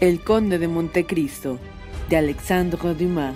El Conde de Montecristo, de Alexandre Dumas.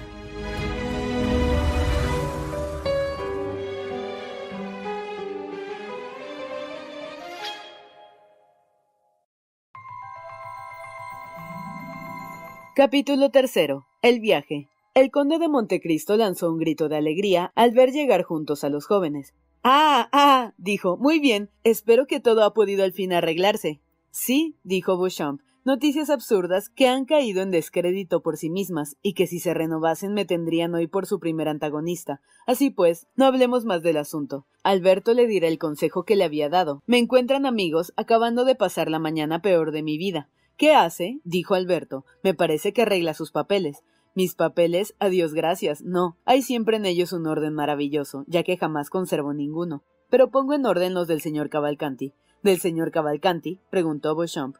Capítulo tercero. El viaje. El conde de Montecristo lanzó un grito de alegría al ver llegar juntos a los jóvenes. Ah, ah, dijo, muy bien, espero que todo ha podido al fin arreglarse. Sí, dijo Beauchamp, Noticias absurdas que han caído en descrédito por sí mismas y que si se renovasen me tendrían hoy por su primer antagonista. Así pues, no hablemos más del asunto. Alberto le dirá el consejo que le había dado. Me encuentran amigos acabando de pasar la mañana peor de mi vida. ¿Qué hace? dijo Alberto. Me parece que arregla sus papeles. Mis papeles, adiós gracias. No, hay siempre en ellos un orden maravilloso, ya que jamás conservo ninguno. Pero pongo en orden los del señor Cavalcanti. ¿Del señor Cavalcanti? preguntó Beauchamp.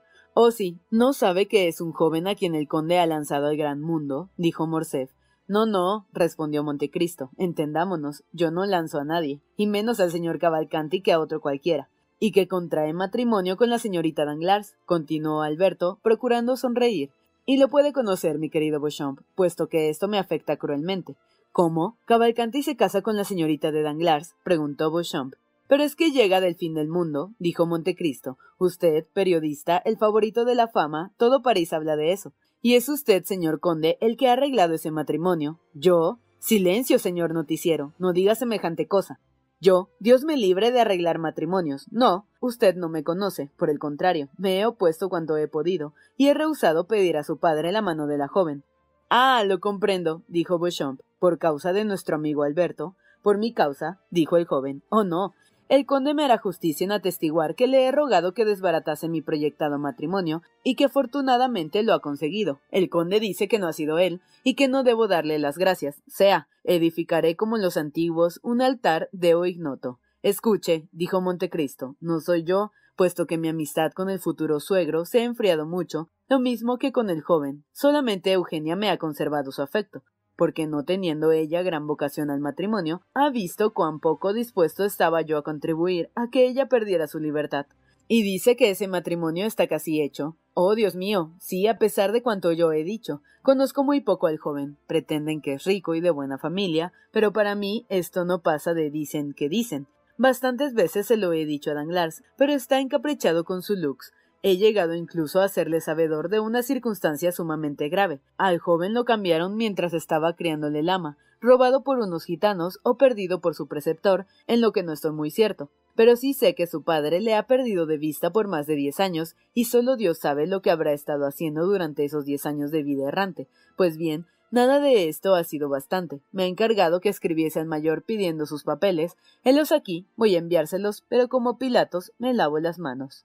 Sí, ¿no sabe que es un joven a quien el conde ha lanzado al gran mundo? dijo Morcerf. No, no, respondió Montecristo. Entendámonos, yo no lanzo a nadie, y menos al señor Cavalcanti que a otro cualquiera. Y que contrae matrimonio con la señorita Danglars, continuó Alberto, procurando sonreír. Y lo puede conocer, mi querido Beauchamp, puesto que esto me afecta cruelmente. ¿Cómo? ¿Cavalcanti se casa con la señorita de Danglars? preguntó Beauchamp. Pero es que llega del fin del mundo, dijo Montecristo. Usted, periodista, el favorito de la fama, todo París habla de eso. Y es usted, señor conde, el que ha arreglado ese matrimonio. Yo. Silencio, señor noticiero. No diga semejante cosa. Yo, Dios me libre de arreglar matrimonios. No, usted no me conoce. Por el contrario, me he opuesto cuanto he podido, y he rehusado pedir a su padre la mano de la joven. Ah, lo comprendo, dijo Beauchamp, por causa de nuestro amigo Alberto. Por mi causa, dijo el joven. Oh, no, el conde me hará justicia en atestiguar que le he rogado que desbaratase mi proyectado matrimonio y que afortunadamente lo ha conseguido. El conde dice que no ha sido él y que no debo darle las gracias. Sea, edificaré como los antiguos un altar de o ignoto. Escuche, dijo Montecristo, no soy yo, puesto que mi amistad con el futuro suegro se ha enfriado mucho, lo mismo que con el joven. Solamente Eugenia me ha conservado su afecto porque no teniendo ella gran vocación al matrimonio, ha visto cuán poco dispuesto estaba yo a contribuir a que ella perdiera su libertad. Y dice que ese matrimonio está casi hecho. Oh, Dios mío, sí, a pesar de cuanto yo he dicho. Conozco muy poco al joven. Pretenden que es rico y de buena familia, pero para mí esto no pasa de dicen que dicen. Bastantes veces se lo he dicho a Danglars, pero está encaprichado con su looks, He llegado incluso a serle sabedor de una circunstancia sumamente grave. Al joven lo cambiaron mientras estaba criándole el ama, robado por unos gitanos o perdido por su preceptor, en lo que no estoy muy cierto. Pero sí sé que su padre le ha perdido de vista por más de diez años, y solo Dios sabe lo que habrá estado haciendo durante esos diez años de vida errante. Pues bien, Nada de esto ha sido bastante. Me ha encargado que escribiese al mayor pidiendo sus papeles. Helos aquí, voy a enviárselos, pero como Pilatos me lavo las manos.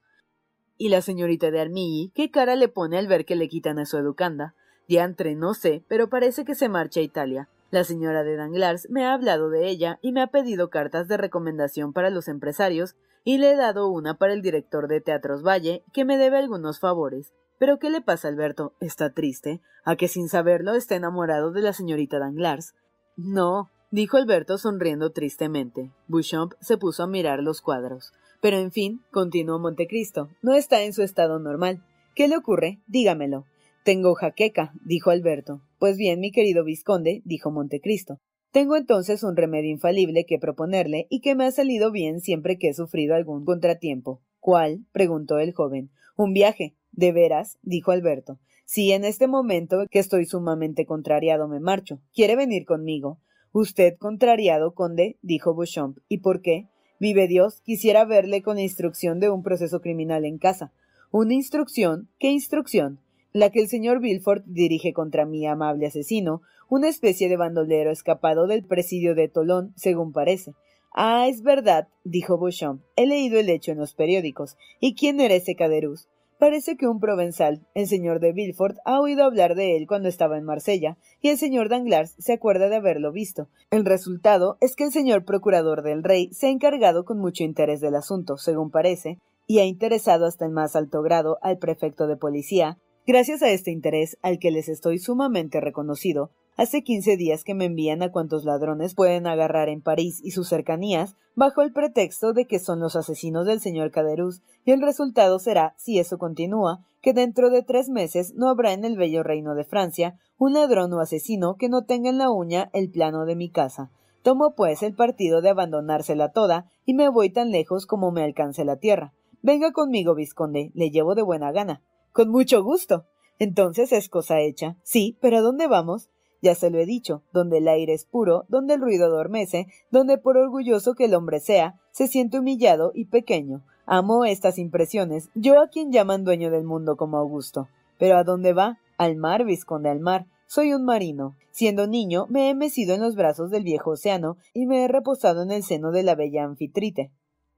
¿Y la señorita de Armilly qué cara le pone al ver que le quitan a su educanda? Diantre, no sé, pero parece que se marcha a Italia. La señora de Danglars me ha hablado de ella y me ha pedido cartas de recomendación para los empresarios y le he dado una para el director de Teatros Valle, que me debe algunos favores. Pero ¿qué le pasa, Alberto? ¿Está triste? ¿A que sin saberlo está enamorado de la señorita Danglars? No, dijo Alberto sonriendo tristemente. Bouchamp se puso a mirar los cuadros. Pero en fin, continuó Montecristo, no está en su estado normal. ¿Qué le ocurre? Dígamelo. Tengo jaqueca, dijo Alberto. Pues bien, mi querido vizconde, dijo Montecristo. Tengo entonces un remedio infalible que proponerle y que me ha salido bien siempre que he sufrido algún contratiempo. ¿Cuál? preguntó el joven. Un viaje. ¿De veras? dijo Alberto. Si en este momento que estoy sumamente contrariado me marcho. ¿Quiere venir conmigo? Usted contrariado, conde, dijo Beauchamp. ¿Y por qué? Vive Dios, quisiera verle con instrucción de un proceso criminal en casa. ¿Una instrucción? ¿Qué instrucción? La que el señor Villefort dirige contra mi amable asesino, una especie de bandolero escapado del presidio de Tolón, según parece. Ah, es verdad, dijo Beauchamp. He leído el hecho en los periódicos. ¿Y quién era ese Caderuz? Parece que un provenzal, el señor de Villefort, ha oído hablar de él cuando estaba en Marsella, y el señor Danglars se acuerda de haberlo visto. El resultado es que el señor procurador del rey se ha encargado con mucho interés del asunto, según parece, y ha interesado hasta el más alto grado al prefecto de policía. Gracias a este interés, al que les estoy sumamente reconocido, Hace quince días que me envían a cuantos ladrones pueden agarrar en París y sus cercanías, bajo el pretexto de que son los asesinos del señor Caderuz, y el resultado será, si eso continúa, que dentro de tres meses no habrá en el bello reino de Francia un ladrón o asesino que no tenga en la uña el plano de mi casa. Tomo pues el partido de abandonársela toda y me voy tan lejos como me alcance la tierra. Venga conmigo, vizconde, le llevo de buena gana. Con mucho gusto. Entonces es cosa hecha. Sí, pero ¿a dónde vamos? Ya se lo he dicho, donde el aire es puro, donde el ruido adormece, donde por orgulloso que el hombre sea, se siente humillado y pequeño. Amo estas impresiones, yo a quien llaman dueño del mundo como Augusto. Pero ¿a dónde va? Al mar, visconde al mar. Soy un marino. Siendo niño, me he mecido en los brazos del viejo océano y me he reposado en el seno de la bella anfitrite.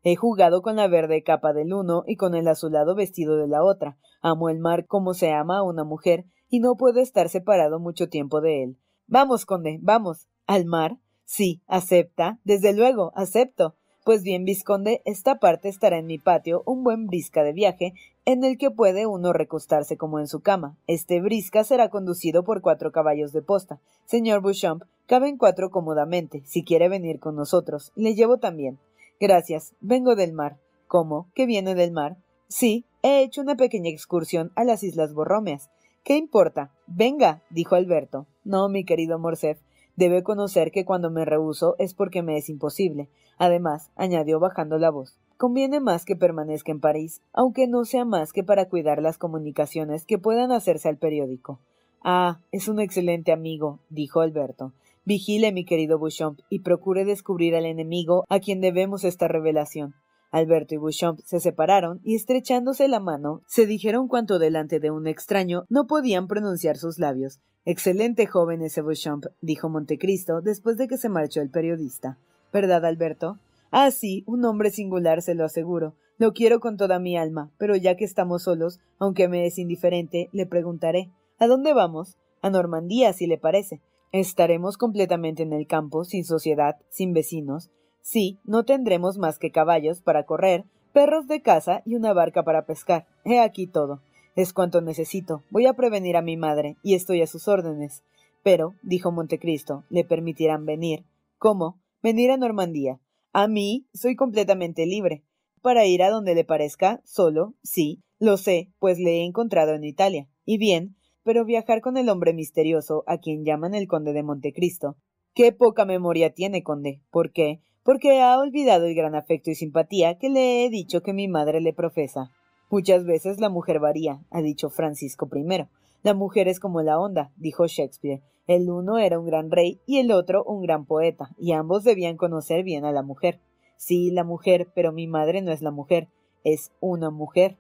He jugado con la verde capa del uno y con el azulado vestido de la otra. Amo el mar como se ama a una mujer, y no puedo estar separado mucho tiempo de él. Vamos, conde, vamos. ¿Al mar? Sí, acepta. Desde luego, acepto. Pues bien, vizconde, esta parte estará en mi patio un buen brisca de viaje, en el que puede uno recostarse como en su cama. Este brisca será conducido por cuatro caballos de posta. Señor Beauchamp, caben cuatro cómodamente. Si quiere venir con nosotros, le llevo también. Gracias. Vengo del mar. ¿Cómo? ¿Que viene del mar? Sí, he hecho una pequeña excursión a las Islas Borromeas. ¿Qué importa? Venga, dijo Alberto. No, mi querido Morcerf, debe conocer que cuando me rehuso es porque me es imposible. Además, añadió bajando la voz, conviene más que permanezca en París, aunque no sea más que para cuidar las comunicaciones que puedan hacerse al periódico. Ah, es un excelente amigo, dijo Alberto. Vigile, mi querido Bouchamp, y procure descubrir al enemigo a quien debemos esta revelación. Alberto y Bouchamp se separaron y estrechándose la mano, se dijeron cuanto delante de un extraño no podían pronunciar sus labios. Excelente joven ese Bouchamp, dijo Montecristo después de que se marchó el periodista. ¿Verdad, Alberto? Ah, sí, un hombre singular, se lo aseguro. Lo quiero con toda mi alma, pero ya que estamos solos, aunque me es indiferente, le preguntaré ¿A dónde vamos? A Normandía, si le parece. Estaremos completamente en el campo, sin sociedad, sin vecinos, Sí, no tendremos más que caballos para correr, perros de caza y una barca para pescar. He aquí todo. Es cuanto necesito. Voy a prevenir a mi madre, y estoy a sus órdenes. Pero, dijo Montecristo, le permitirán venir. ¿Cómo? Venir a Normandía. A mí soy completamente libre. Para ir a donde le parezca, solo, sí, lo sé, pues le he encontrado en Italia. Y bien, pero viajar con el hombre misterioso, a quien llaman el conde de Montecristo. Qué poca memoria tiene, conde. ¿Por qué? Porque ha olvidado el gran afecto y simpatía que le he dicho que mi madre le profesa. Muchas veces la mujer varía, ha dicho Francisco I. La mujer es como la onda, dijo Shakespeare. El uno era un gran rey y el otro un gran poeta, y ambos debían conocer bien a la mujer. Sí, la mujer, pero mi madre no es la mujer, es una mujer.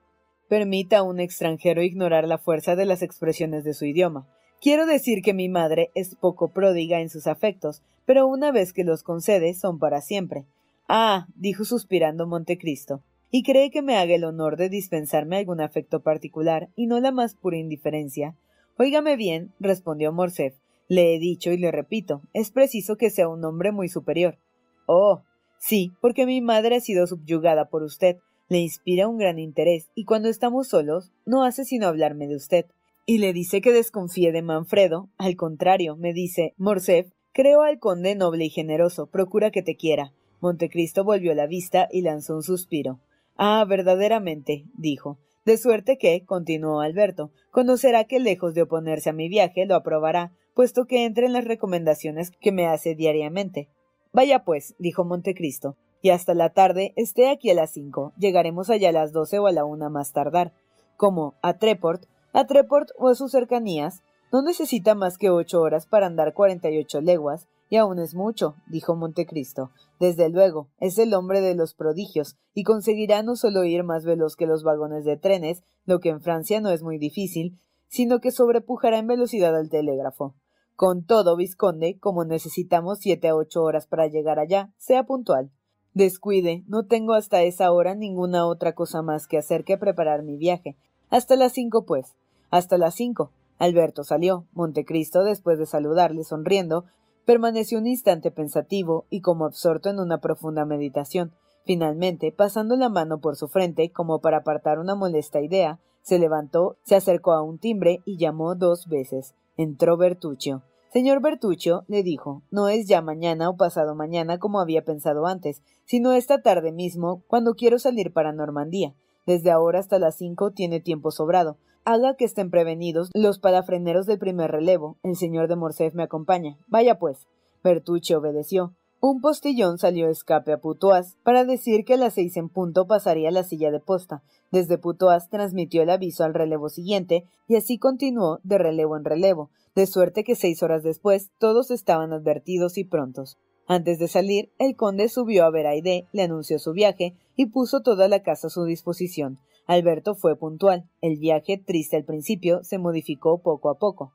Permita a un extranjero ignorar la fuerza de las expresiones de su idioma. Quiero decir que mi madre es poco pródiga en sus afectos, pero una vez que los concede son para siempre. Ah, dijo suspirando Montecristo, y cree que me haga el honor de dispensarme algún afecto particular y no la más pura indiferencia. Óigame bien, respondió Morcerf. Le he dicho y le repito, es preciso que sea un hombre muy superior. Oh, Sí, porque mi madre ha sido subyugada por usted. Le inspira un gran interés, y cuando estamos solos, no hace sino hablarme de usted. Y le dice que desconfíe de Manfredo. Al contrario, me dice, Morcerf, creo al conde noble y generoso, procura que te quiera. Montecristo volvió la vista y lanzó un suspiro. Ah, verdaderamente, dijo. De suerte que, continuó Alberto, conocerá que lejos de oponerse a mi viaje, lo aprobará, puesto que entre en las recomendaciones que me hace diariamente. Vaya pues, dijo Montecristo, y hasta la tarde esté aquí a las cinco. Llegaremos allá a las doce o a la una más tardar. Como a Treport, a Treport o a sus cercanías, no necesita más que ocho horas para andar cuarenta y ocho leguas, y aún es mucho, dijo Montecristo. Desde luego, es el hombre de los prodigios, y conseguirá no solo ir más veloz que los vagones de trenes, lo que en Francia no es muy difícil, sino que sobrepujará en velocidad al telégrafo. Con todo, Visconde, como necesitamos siete a ocho horas para llegar allá, sea puntual. Descuide, no tengo hasta esa hora ninguna otra cosa más que hacer que preparar mi viaje. Hasta las cinco, pues. Hasta las cinco. Alberto salió. Montecristo, después de saludarle sonriendo, Permaneció un instante pensativo y como absorto en una profunda meditación. Finalmente, pasando la mano por su frente como para apartar una molesta idea, se levantó, se acercó a un timbre y llamó dos veces. Entró Bertuccio. Señor Bertuccio, le dijo, no es ya mañana o pasado mañana como había pensado antes, sino esta tarde mismo, cuando quiero salir para Normandía. Desde ahora hasta las cinco tiene tiempo sobrado haga que estén prevenidos los palafreneros del primer relevo. El señor de Morcerf me acompaña. Vaya pues. Bertucci obedeció. Un postillón salió a escape a Putoas para decir que a las seis en punto pasaría la silla de posta. Desde Putoas transmitió el aviso al relevo siguiente y así continuó de relevo en relevo, de suerte que seis horas después todos estaban advertidos y prontos. Antes de salir, el conde subió a ver le anunció su viaje y puso toda la casa a su disposición. Alberto fue puntual. El viaje, triste al principio, se modificó poco a poco.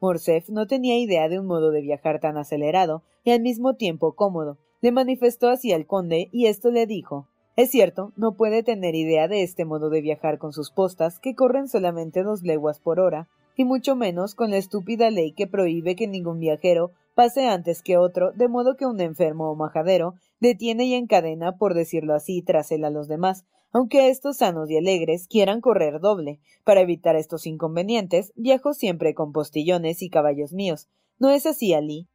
Morcerf no tenía idea de un modo de viajar tan acelerado y al mismo tiempo cómodo. Le manifestó así al conde y esto le dijo Es cierto, no puede tener idea de este modo de viajar con sus postas, que corren solamente dos leguas por hora, y mucho menos con la estúpida ley que prohíbe que ningún viajero pase antes que otro, de modo que un enfermo o majadero detiene y encadena, por decirlo así, tras él a los demás, aunque estos sanos y alegres quieran correr doble. Para evitar estos inconvenientes, viajo siempre con postillones y caballos míos. ¿No es así, Alí?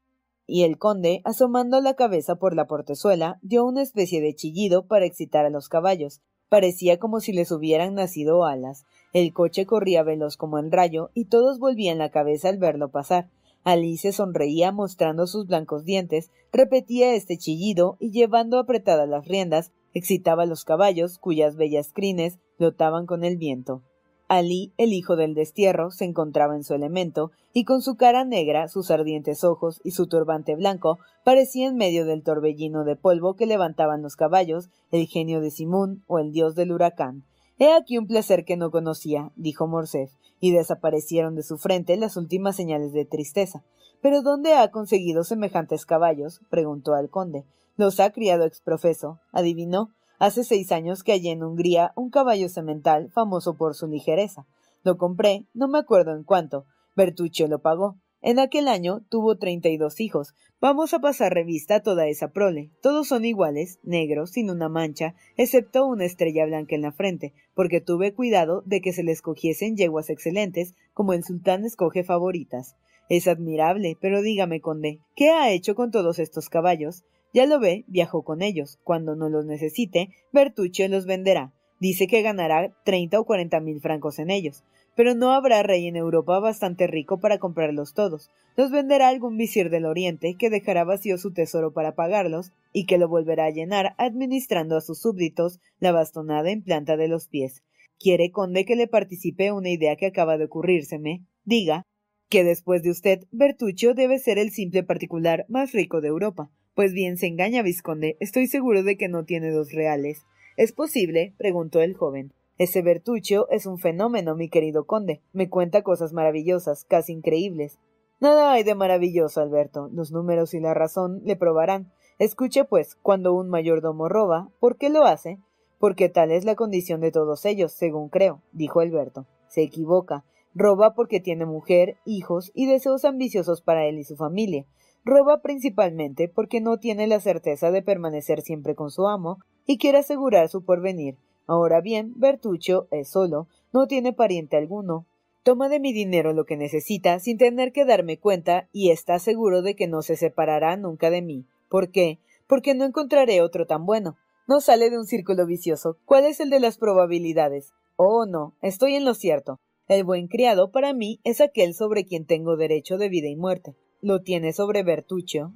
Y el conde, asomando la cabeza por la portezuela, dio una especie de chillido para excitar a los caballos. Parecía como si les hubieran nacido alas. El coche corría veloz como el rayo, y todos volvían la cabeza al verlo pasar. Alice sonreía mostrando sus blancos dientes, repetía este chillido y llevando apretadas las riendas, excitaba a los caballos, cuyas bellas crines flotaban con el viento. Alí, el hijo del destierro, se encontraba en su elemento, y con su cara negra, sus ardientes ojos y su turbante blanco, parecía en medio del torbellino de polvo que levantaban los caballos, el genio de Simón o el dios del huracán. He aquí un placer que no conocía, dijo Morcerf, y desaparecieron de su frente las últimas señales de tristeza. ¿Pero dónde ha conseguido semejantes caballos? preguntó al conde. Los ha criado exprofeso. Adivinó. Hace seis años que hallé en Hungría un caballo semental famoso por su ligereza. Lo compré, no me acuerdo en cuánto. Bertuccio lo pagó. En aquel año tuvo treinta y dos hijos. Vamos a pasar revista a toda esa prole. Todos son iguales, negros, sin una mancha, excepto una estrella blanca en la frente, porque tuve cuidado de que se les cogiesen yeguas excelentes, como el sultán escoge favoritas. Es admirable, pero dígame, conde, ¿qué ha hecho con todos estos caballos? Ya lo ve, viajó con ellos. Cuando no los necesite, Bertuccio los venderá. Dice que ganará treinta o cuarenta mil francos en ellos. Pero no habrá rey en Europa bastante rico para comprarlos todos. Los venderá algún visir del Oriente que dejará vacío su tesoro para pagarlos y que lo volverá a llenar administrando a sus súbditos la bastonada en planta de los pies. ¿Quiere, conde, que le participe una idea que acaba de ocurrírseme? Diga que después de usted, Bertuccio debe ser el simple particular más rico de Europa. Pues bien, se engaña, vizconde. Estoy seguro de que no tiene dos reales. ¿Es posible? preguntó el joven. Ese Bertuccio es un fenómeno, mi querido conde. Me cuenta cosas maravillosas, casi increíbles. Nada hay de maravilloso, Alberto. Los números y la razón le probarán. Escuche, pues, cuando un mayordomo roba, ¿por qué lo hace? Porque tal es la condición de todos ellos, según creo, dijo Alberto. Se equivoca. Roba porque tiene mujer, hijos y deseos ambiciosos para él y su familia. roba principalmente porque no tiene la certeza de permanecer siempre con su amo y quiere asegurar su porvenir. Ahora bien, Bertuccio es solo, no tiene pariente alguno. Toma de mi dinero lo que necesita sin tener que darme cuenta y está seguro de que no se separará nunca de mí. ¿Por qué? Porque no encontraré otro tan bueno. No sale de un círculo vicioso. ¿Cuál es el de las probabilidades? Oh, no, estoy en lo cierto. El buen criado para mí es aquel sobre quien tengo derecho de vida y muerte. ¿Lo tiene sobre Bertuccio?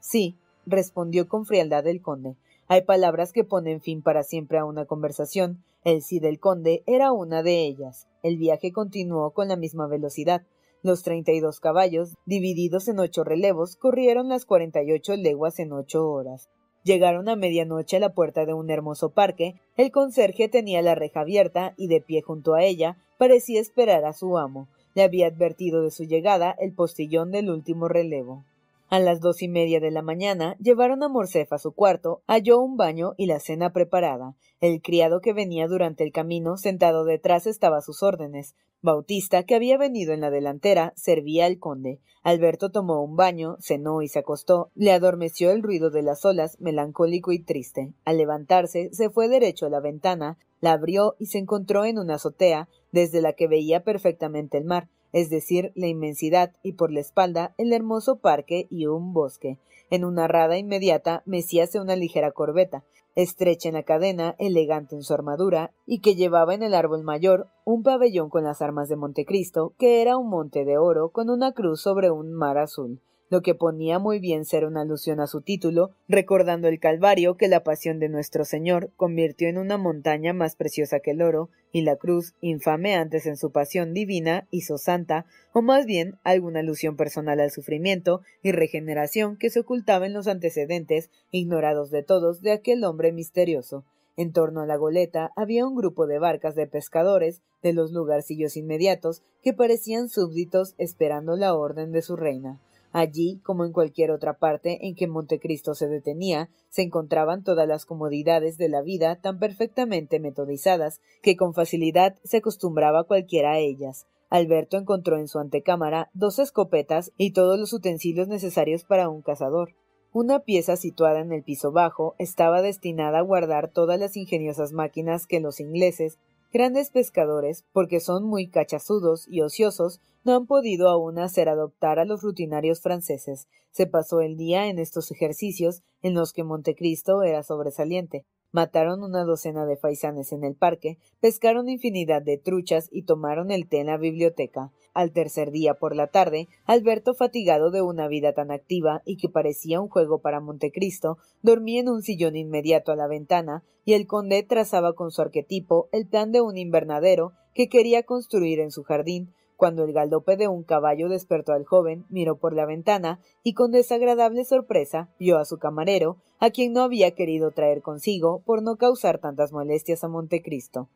Sí, respondió con frialdad el conde. Hay palabras que ponen fin para siempre a una conversación. El sí del conde era una de ellas. El viaje continuó con la misma velocidad. Los treinta y dos caballos, divididos en ocho relevos, corrieron las cuarenta y ocho leguas en ocho horas. Llegaron a medianoche a la puerta de un hermoso parque. El conserje tenía la reja abierta y de pie junto a ella parecía esperar a su amo. Le había advertido de su llegada el postillón del último relevo. A las dos y media de la mañana llevaron a Morcef a su cuarto, halló un baño y la cena preparada. El criado que venía durante el camino, sentado detrás, estaba a sus órdenes. Bautista, que había venido en la delantera, servía al conde. Alberto tomó un baño, cenó y se acostó. Le adormeció el ruido de las olas, melancólico y triste. Al levantarse, se fue derecho a la ventana, la abrió y se encontró en una azotea, desde la que veía perfectamente el mar es decir, la inmensidad y por la espalda el hermoso parque y un bosque. En una rada inmediata mecíase una ligera corbeta, estrecha en la cadena, elegante en su armadura, y que llevaba en el árbol mayor un pabellón con las armas de Montecristo, que era un monte de oro con una cruz sobre un mar azul lo que ponía muy bien ser una alusión a su título, recordando el Calvario que la pasión de nuestro Señor convirtió en una montaña más preciosa que el oro, y la cruz, infame antes en su pasión divina, hizo santa, o más bien alguna alusión personal al sufrimiento y regeneración que se ocultaba en los antecedentes, ignorados de todos, de aquel hombre misterioso. En torno a la goleta había un grupo de barcas de pescadores de los lugarcillos inmediatos que parecían súbditos esperando la orden de su reina. Allí, como en cualquier otra parte en que Montecristo se detenía, se encontraban todas las comodidades de la vida tan perfectamente metodizadas que con facilidad se acostumbraba cualquiera a ellas. Alberto encontró en su antecámara dos escopetas y todos los utensilios necesarios para un cazador. Una pieza situada en el piso bajo estaba destinada a guardar todas las ingeniosas máquinas que los ingleses Grandes pescadores, porque son muy cachazudos y ociosos, no han podido aún hacer adoptar a los rutinarios franceses. Se pasó el día en estos ejercicios en los que Montecristo era sobresaliente. Mataron una docena de faisanes en el parque, pescaron infinidad de truchas y tomaron el té en la biblioteca. Al tercer día por la tarde, Alberto, fatigado de una vida tan activa y que parecía un juego para Montecristo, dormía en un sillón inmediato a la ventana, y el conde trazaba con su arquetipo el plan de un invernadero que quería construir en su jardín, cuando el galope de un caballo despertó al joven, miró por la ventana y con desagradable sorpresa vio a su camarero, a quien no había querido traer consigo por no causar tantas molestias a Montecristo.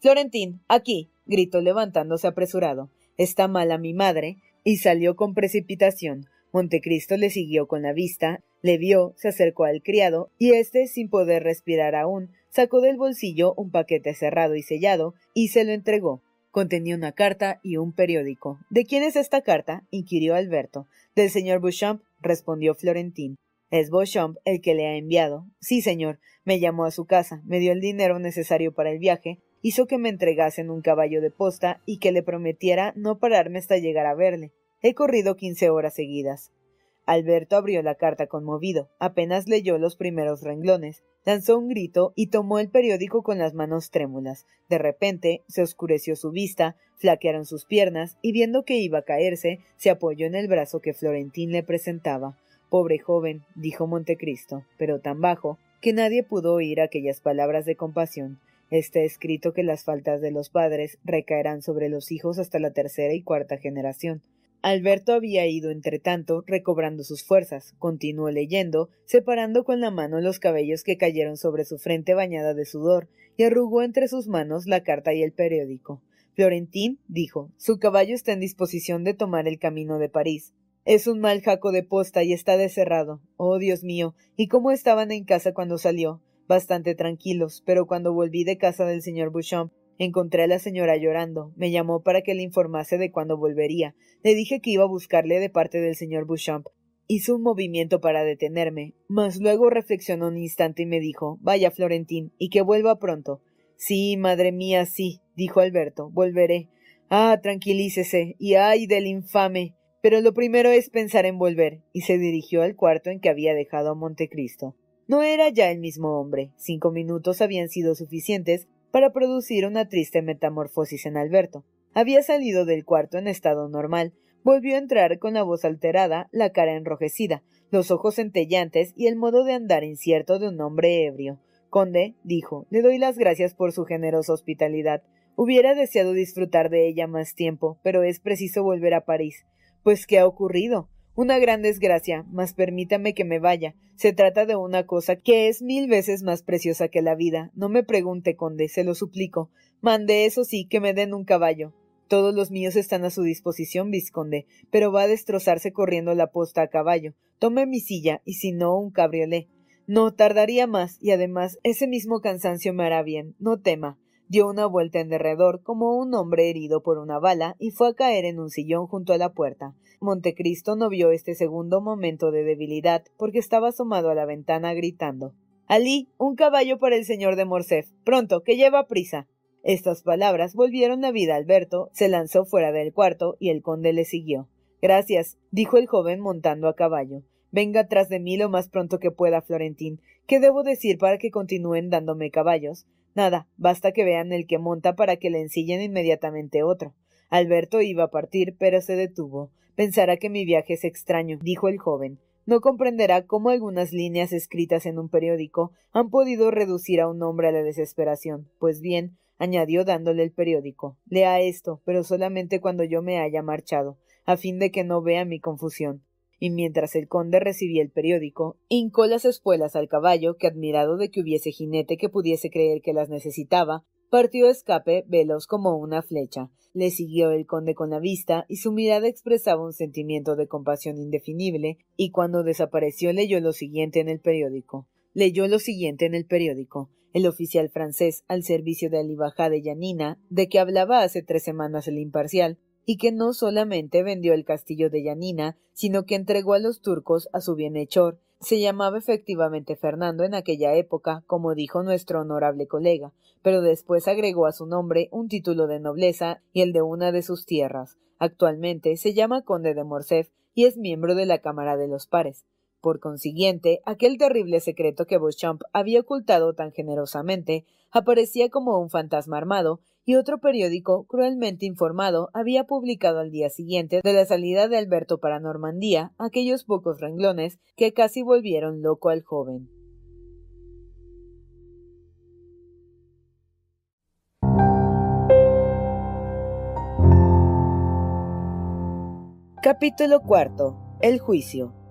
Florentín, aquí, gritó levantándose apresurado. Está mala mi madre, y salió con precipitación. Montecristo le siguió con la vista, le vio, se acercó al criado, y éste, sin poder respirar aún, sacó del bolsillo un paquete cerrado y sellado, y se lo entregó. Contenía una carta y un periódico. ¿De quién es esta carta? inquirió Alberto. Del señor Beauchamp, respondió Florentín. Es Beauchamp el que le ha enviado. Sí, señor. Me llamó a su casa, me dio el dinero necesario para el viaje, hizo que me entregasen un caballo de posta y que le prometiera no pararme hasta llegar a verle. He corrido quince horas seguidas. Alberto abrió la carta conmovido. Apenas leyó los primeros renglones, lanzó un grito y tomó el periódico con las manos trémulas. De repente se oscureció su vista, flaquearon sus piernas y viendo que iba a caerse, se apoyó en el brazo que Florentín le presentaba. Pobre joven, dijo Montecristo, pero tan bajo que nadie pudo oír aquellas palabras de compasión. Está escrito que las faltas de los padres recaerán sobre los hijos hasta la tercera y cuarta generación. Alberto había ido, entre tanto, recobrando sus fuerzas. Continuó leyendo, separando con la mano los cabellos que cayeron sobre su frente bañada de sudor, y arrugó entre sus manos la carta y el periódico. Florentín dijo, su caballo está en disposición de tomar el camino de París. Es un mal jaco de posta y está deserrado. Oh, Dios mío, ¿y cómo estaban en casa cuando salió? Bastante tranquilos, pero cuando volví de casa del señor Bouchon, Encontré a la señora llorando. Me llamó para que le informase de cuándo volvería. Le dije que iba a buscarle de parte del señor Beauchamp. Hizo un movimiento para detenerme, mas luego reflexionó un instante y me dijo Vaya, Florentín, y que vuelva pronto. Sí, madre mía, sí, dijo Alberto, volveré. Ah, tranquilícese, y ay del infame. Pero lo primero es pensar en volver, y se dirigió al cuarto en que había dejado a Montecristo. No era ya el mismo hombre. Cinco minutos habían sido suficientes para producir una triste metamorfosis en Alberto. Había salido del cuarto en estado normal, volvió a entrar con la voz alterada, la cara enrojecida, los ojos centellantes y el modo de andar incierto de un hombre ebrio. Conde, dijo, le doy las gracias por su generosa hospitalidad. Hubiera deseado disfrutar de ella más tiempo, pero es preciso volver a París. Pues ¿qué ha ocurrido? Una gran desgracia, mas permítame que me vaya. Se trata de una cosa que es mil veces más preciosa que la vida. No me pregunte, conde, se lo suplico. Mande eso sí, que me den un caballo. Todos los míos están a su disposición, vizconde, pero va a destrozarse corriendo la posta a caballo. Tome mi silla, y si no, un cabriolé. No, tardaría más, y además ese mismo cansancio me hará bien. No tema dio una vuelta en derredor como un hombre herido por una bala y fue a caer en un sillón junto a la puerta. Montecristo no vio este segundo momento de debilidad porque estaba asomado a la ventana gritando Alí, un caballo para el señor de Morcerf. Pronto, que lleva prisa. Estas palabras volvieron la vida a Alberto, se lanzó fuera del cuarto y el conde le siguió. Gracias, dijo el joven montando a caballo. Venga tras de mí lo más pronto que pueda, Florentín. ¿Qué debo decir para que continúen dándome caballos? Nada, basta que vean el que monta para que le ensillen inmediatamente otro. Alberto iba a partir, pero se detuvo. Pensará que mi viaje es extraño, dijo el joven. No comprenderá cómo algunas líneas escritas en un periódico han podido reducir a un hombre a la desesperación. Pues bien, añadió dándole el periódico, lea esto, pero solamente cuando yo me haya marchado, a fin de que no vea mi confusión y mientras el conde recibía el periódico, hincó las espuelas al caballo, que admirado de que hubiese jinete que pudiese creer que las necesitaba, partió a escape veloz como una flecha. Le siguió el conde con la vista, y su mirada expresaba un sentimiento de compasión indefinible, y cuando desapareció leyó lo siguiente en el periódico. Leyó lo siguiente en el periódico. El oficial francés al servicio de Alibajá de Yanina, de que hablaba hace tres semanas el imparcial, y que no solamente vendió el castillo de Yanina, sino que entregó a los turcos a su bienhechor. Se llamaba efectivamente Fernando en aquella época, como dijo nuestro honorable colega, pero después agregó a su nombre un título de nobleza y el de una de sus tierras. Actualmente se llama conde de Morcerf y es miembro de la Cámara de los Pares. Por consiguiente, aquel terrible secreto que Beauchamp había ocultado tan generosamente aparecía como un fantasma armado y otro periódico, cruelmente informado, había publicado al día siguiente de la salida de Alberto para Normandía aquellos pocos renglones que casi volvieron loco al joven. Capítulo cuarto. El juicio.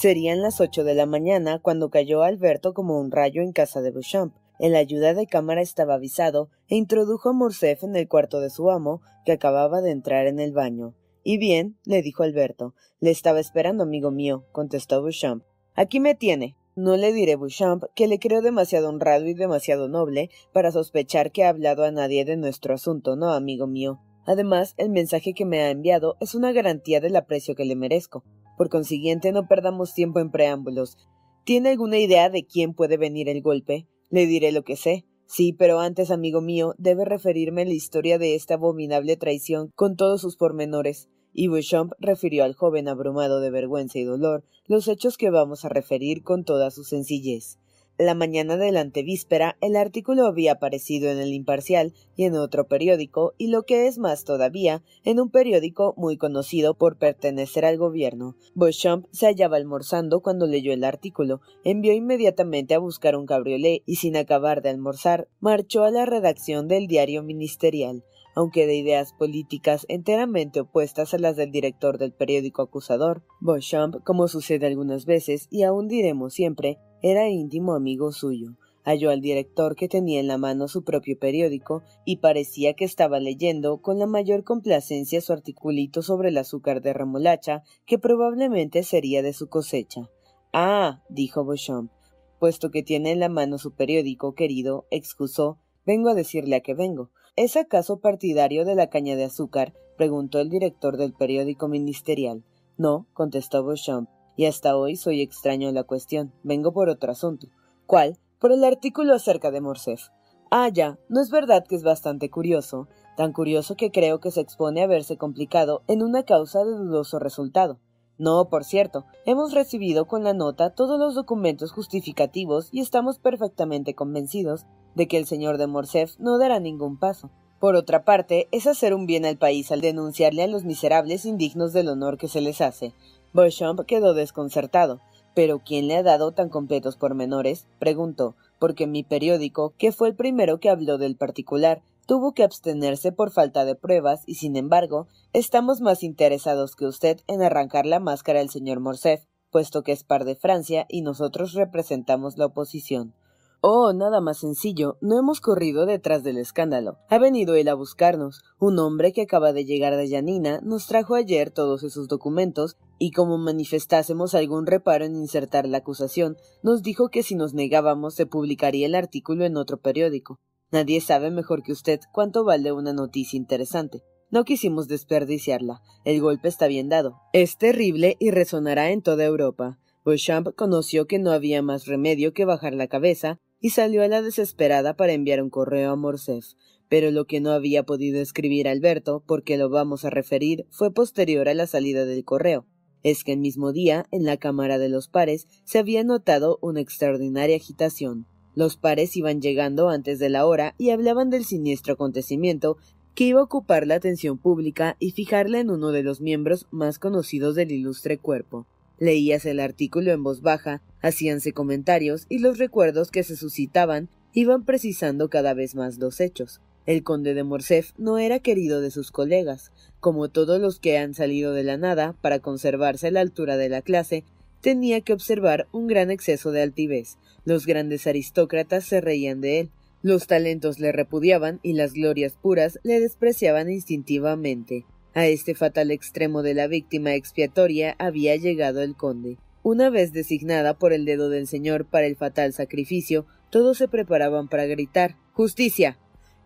Serían las ocho de la mañana cuando cayó Alberto como un rayo en casa de Beauchamp. El ayuda de cámara estaba avisado e introdujo a Morcerf en el cuarto de su amo, que acababa de entrar en el baño. Y bien, le dijo Alberto. Le estaba esperando, amigo mío, contestó Beauchamp. Aquí me tiene. No le diré Beauchamp que le creo demasiado honrado y demasiado noble para sospechar que ha hablado a nadie de nuestro asunto, no, amigo mío. Además, el mensaje que me ha enviado es una garantía del aprecio que le merezco. Por consiguiente, no perdamos tiempo en preámbulos. ¿Tiene alguna idea de quién puede venir el golpe? Le diré lo que sé. Sí, pero antes, amigo mío, debe referirme la historia de esta abominable traición con todos sus pormenores. Y Beauchamp refirió al joven abrumado de vergüenza y dolor los hechos que vamos a referir con toda su sencillez. La mañana de la antevíspera el artículo había aparecido en el Imparcial y en otro periódico, y lo que es más todavía, en un periódico muy conocido por pertenecer al gobierno. Beauchamp se hallaba almorzando cuando leyó el artículo, envió inmediatamente a buscar un cabriolé y sin acabar de almorzar, marchó a la redacción del diario ministerial aunque de ideas políticas enteramente opuestas a las del director del periódico acusador, Beauchamp, como sucede algunas veces y aún diremos siempre, era íntimo amigo suyo. Halló al director que tenía en la mano su propio periódico y parecía que estaba leyendo con la mayor complacencia su articulito sobre el azúcar de remolacha que probablemente sería de su cosecha. Ah, dijo Beauchamp, puesto que tiene en la mano su periódico, querido, excusó, vengo a decirle a qué vengo. ¿Es acaso partidario de la caña de azúcar? preguntó el director del periódico ministerial. No, contestó Beauchamp, y hasta hoy soy extraño a la cuestión. Vengo por otro asunto. ¿Cuál? Por el artículo acerca de Morcerf. Ah, ya, no es verdad que es bastante curioso, tan curioso que creo que se expone a verse complicado en una causa de dudoso resultado. No, por cierto, hemos recibido con la nota todos los documentos justificativos y estamos perfectamente convencidos de que el señor de Morcerf no dará ningún paso. Por otra parte, es hacer un bien al país al denunciarle a los miserables indignos del honor que se les hace. Beauchamp quedó desconcertado. ¿Pero quién le ha dado tan completos pormenores? preguntó porque mi periódico, que fue el primero que habló del particular, tuvo que abstenerse por falta de pruebas y sin embargo estamos más interesados que usted en arrancar la máscara al señor Morcerf, puesto que es par de Francia y nosotros representamos la oposición. Oh, nada más sencillo. No hemos corrido detrás del escándalo. Ha venido él a buscarnos. Un hombre que acaba de llegar de Yanina nos trajo ayer todos esos documentos y como manifestásemos algún reparo en insertar la acusación, nos dijo que si nos negábamos se publicaría el artículo en otro periódico. Nadie sabe mejor que usted cuánto vale una noticia interesante. No quisimos desperdiciarla. El golpe está bien dado. Es terrible y resonará en toda Europa. Beauchamp conoció que no había más remedio que bajar la cabeza y salió a la desesperada para enviar un correo a Morcerf. Pero lo que no había podido escribir Alberto, porque lo vamos a referir, fue posterior a la salida del correo. Es que el mismo día, en la Cámara de los Pares, se había notado una extraordinaria agitación. Los pares iban llegando antes de la hora y hablaban del siniestro acontecimiento que iba a ocupar la atención pública y fijarla en uno de los miembros más conocidos del ilustre cuerpo. Leíase el artículo en voz baja, hacíanse comentarios y los recuerdos que se suscitaban iban precisando cada vez más los hechos. El conde de Morcerf no era querido de sus colegas. Como todos los que han salido de la nada para conservarse a la altura de la clase, tenía que observar un gran exceso de altivez. Los grandes aristócratas se reían de él, los talentos le repudiaban y las glorias puras le despreciaban instintivamente. A este fatal extremo de la víctima expiatoria había llegado el conde. Una vez designada por el dedo del señor para el fatal sacrificio, todos se preparaban para gritar ¡Justicia!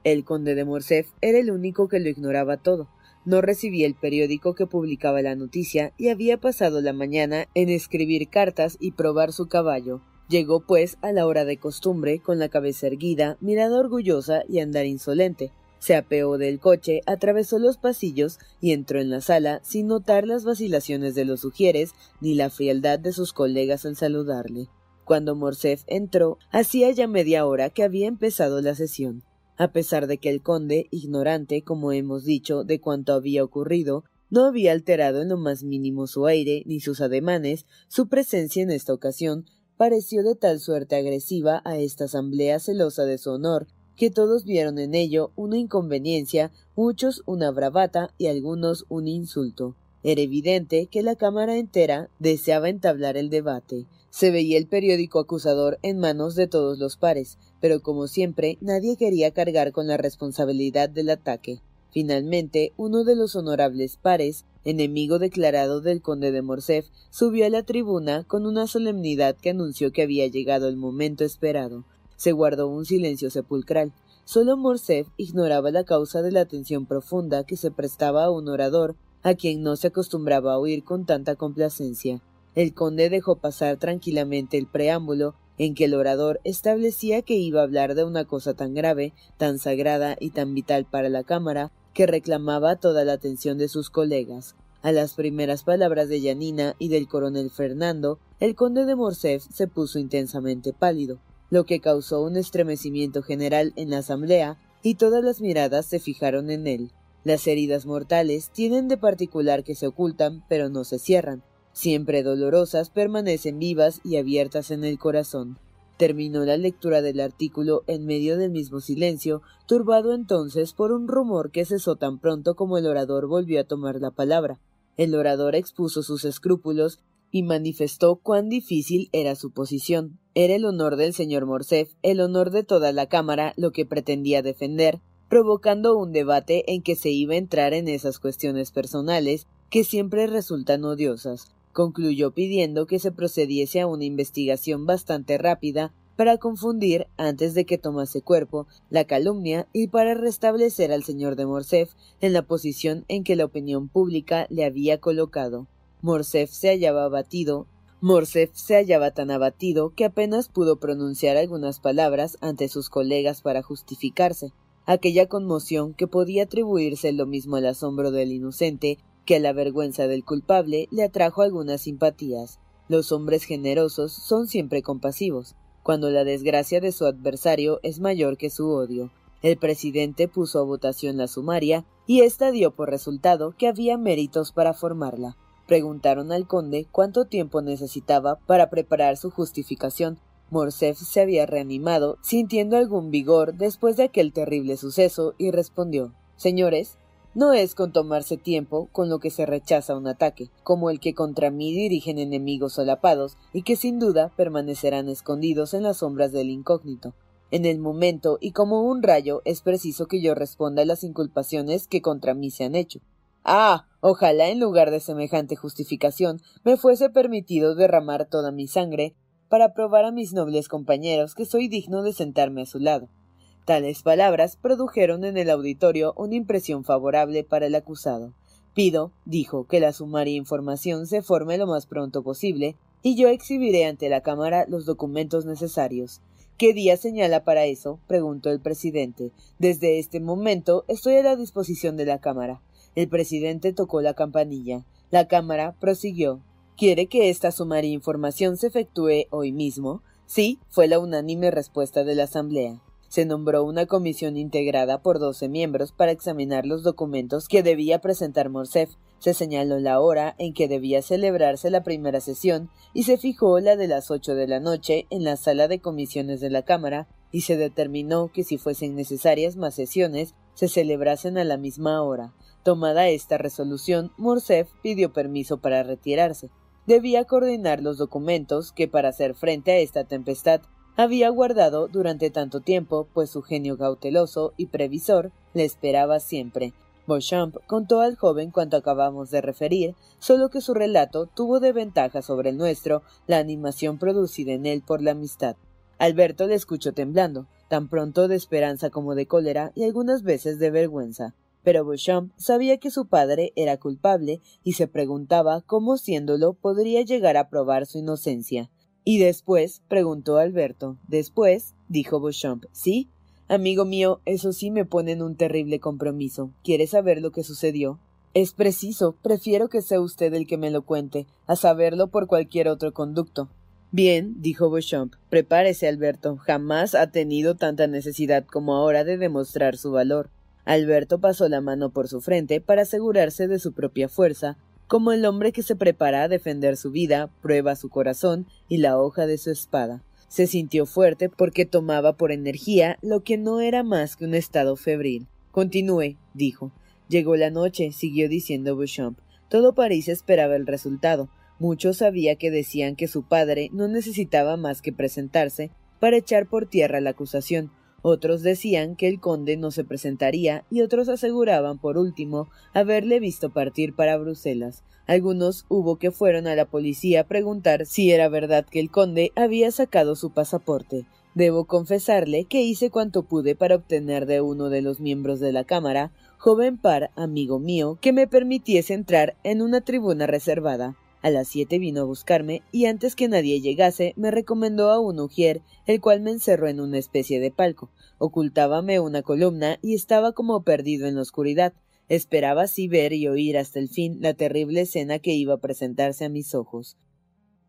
El conde de Morcerf era el único que lo ignoraba todo. No recibía el periódico que publicaba la noticia y había pasado la mañana en escribir cartas y probar su caballo. Llegó, pues, a la hora de costumbre, con la cabeza erguida, mirada orgullosa y andar insolente. Se apeó del coche, atravesó los pasillos y entró en la sala sin notar las vacilaciones de los ujieres ni la frialdad de sus colegas al saludarle. Cuando Morcerf entró, hacía ya media hora que había empezado la sesión. A pesar de que el conde, ignorante, como hemos dicho, de cuanto había ocurrido, no había alterado en lo más mínimo su aire ni sus ademanes, su presencia en esta ocasión pareció de tal suerte agresiva a esta asamblea celosa de su honor que todos vieron en ello una inconveniencia, muchos una bravata y algunos un insulto. Era evidente que la Cámara entera deseaba entablar el debate. Se veía el periódico acusador en manos de todos los pares, pero como siempre nadie quería cargar con la responsabilidad del ataque. Finalmente, uno de los honorables pares, enemigo declarado del conde de Morcerf, subió a la tribuna con una solemnidad que anunció que había llegado el momento esperado. Se guardó un silencio sepulcral. Solo Morcerf ignoraba la causa de la atención profunda que se prestaba a un orador a quien no se acostumbraba a oír con tanta complacencia. El conde dejó pasar tranquilamente el preámbulo en que el orador establecía que iba a hablar de una cosa tan grave, tan sagrada y tan vital para la Cámara, que reclamaba toda la atención de sus colegas. A las primeras palabras de Yanina y del coronel Fernando, el conde de Morcerf se puso intensamente pálido lo que causó un estremecimiento general en la asamblea y todas las miradas se fijaron en él. Las heridas mortales tienen de particular que se ocultan, pero no se cierran. Siempre dolorosas, permanecen vivas y abiertas en el corazón. Terminó la lectura del artículo en medio del mismo silencio, turbado entonces por un rumor que cesó tan pronto como el orador volvió a tomar la palabra. El orador expuso sus escrúpulos y manifestó cuán difícil era su posición. Era el honor del señor Morcerf, el honor de toda la Cámara, lo que pretendía defender, provocando un debate en que se iba a entrar en esas cuestiones personales que siempre resultan odiosas. Concluyó pidiendo que se procediese a una investigación bastante rápida para confundir, antes de que tomase cuerpo, la calumnia y para restablecer al señor de Morcerf en la posición en que la opinión pública le había colocado. Morcerf se hallaba abatido, Morcerf se hallaba tan abatido que apenas pudo pronunciar algunas palabras ante sus colegas para justificarse. Aquella conmoción que podía atribuirse lo mismo al asombro del inocente que a la vergüenza del culpable le atrajo algunas simpatías. Los hombres generosos son siempre compasivos, cuando la desgracia de su adversario es mayor que su odio. El presidente puso a votación la sumaria y ésta dio por resultado que había méritos para formarla. Preguntaron al conde cuánto tiempo necesitaba para preparar su justificación. Morcerf se había reanimado, sintiendo algún vigor después de aquel terrible suceso, y respondió Señores, no es con tomarse tiempo con lo que se rechaza un ataque, como el que contra mí dirigen enemigos solapados y que sin duda permanecerán escondidos en las sombras del incógnito. En el momento y como un rayo es preciso que yo responda a las inculpaciones que contra mí se han hecho. Ah. Ojalá en lugar de semejante justificación me fuese permitido derramar toda mi sangre para probar a mis nobles compañeros que soy digno de sentarme a su lado. Tales palabras produjeron en el auditorio una impresión favorable para el acusado. Pido, dijo, que la sumaria información se forme lo más pronto posible, y yo exhibiré ante la Cámara los documentos necesarios. ¿Qué día señala para eso? preguntó el presidente. Desde este momento estoy a la disposición de la Cámara. El presidente tocó la campanilla. La Cámara prosiguió. ¿Quiere que esta sumaria información se efectúe hoy mismo? Sí, fue la unánime respuesta de la Asamblea. Se nombró una comisión integrada por doce miembros para examinar los documentos que debía presentar Morcef. Se señaló la hora en que debía celebrarse la primera sesión y se fijó la de las ocho de la noche en la sala de comisiones de la Cámara y se determinó que si fuesen necesarias más sesiones se celebrasen a la misma hora. Tomada esta resolución, Morcerf pidió permiso para retirarse. Debía coordinar los documentos que, para hacer frente a esta tempestad, había guardado durante tanto tiempo, pues su genio cauteloso y previsor le esperaba siempre. Beauchamp contó al joven cuanto acabamos de referir, solo que su relato tuvo de ventaja sobre el nuestro la animación producida en él por la amistad. Alberto le escuchó temblando, tan pronto de esperanza como de cólera y algunas veces de vergüenza. Pero Beauchamp sabía que su padre era culpable y se preguntaba cómo siéndolo podría llegar a probar su inocencia. ¿Y después? preguntó Alberto. Después, dijo Beauchamp. Sí. Amigo mío, eso sí me pone en un terrible compromiso. ¿Quiere saber lo que sucedió? Es preciso. Prefiero que sea usted el que me lo cuente, a saberlo por cualquier otro conducto. Bien, dijo Beauchamp. Prepárese, Alberto. Jamás ha tenido tanta necesidad como ahora de demostrar su valor. Alberto pasó la mano por su frente para asegurarse de su propia fuerza, como el hombre que se prepara a defender su vida, prueba su corazón y la hoja de su espada. Se sintió fuerte porque tomaba por energía lo que no era más que un estado febril. Continúe, dijo. Llegó la noche, siguió diciendo Beauchamp. Todo París esperaba el resultado. Muchos sabía que decían que su padre no necesitaba más que presentarse para echar por tierra la acusación, otros decían que el conde no se presentaría y otros aseguraban, por último, haberle visto partir para Bruselas. Algunos hubo que fueron a la policía a preguntar si era verdad que el conde había sacado su pasaporte. Debo confesarle que hice cuanto pude para obtener de uno de los miembros de la Cámara, joven par, amigo mío, que me permitiese entrar en una tribuna reservada. A las siete vino a buscarme y antes que nadie llegase me recomendó a un ujier, el cual me encerró en una especie de palco. Ocultábame una columna y estaba como perdido en la oscuridad. Esperaba así ver y oír hasta el fin la terrible escena que iba a presentarse a mis ojos.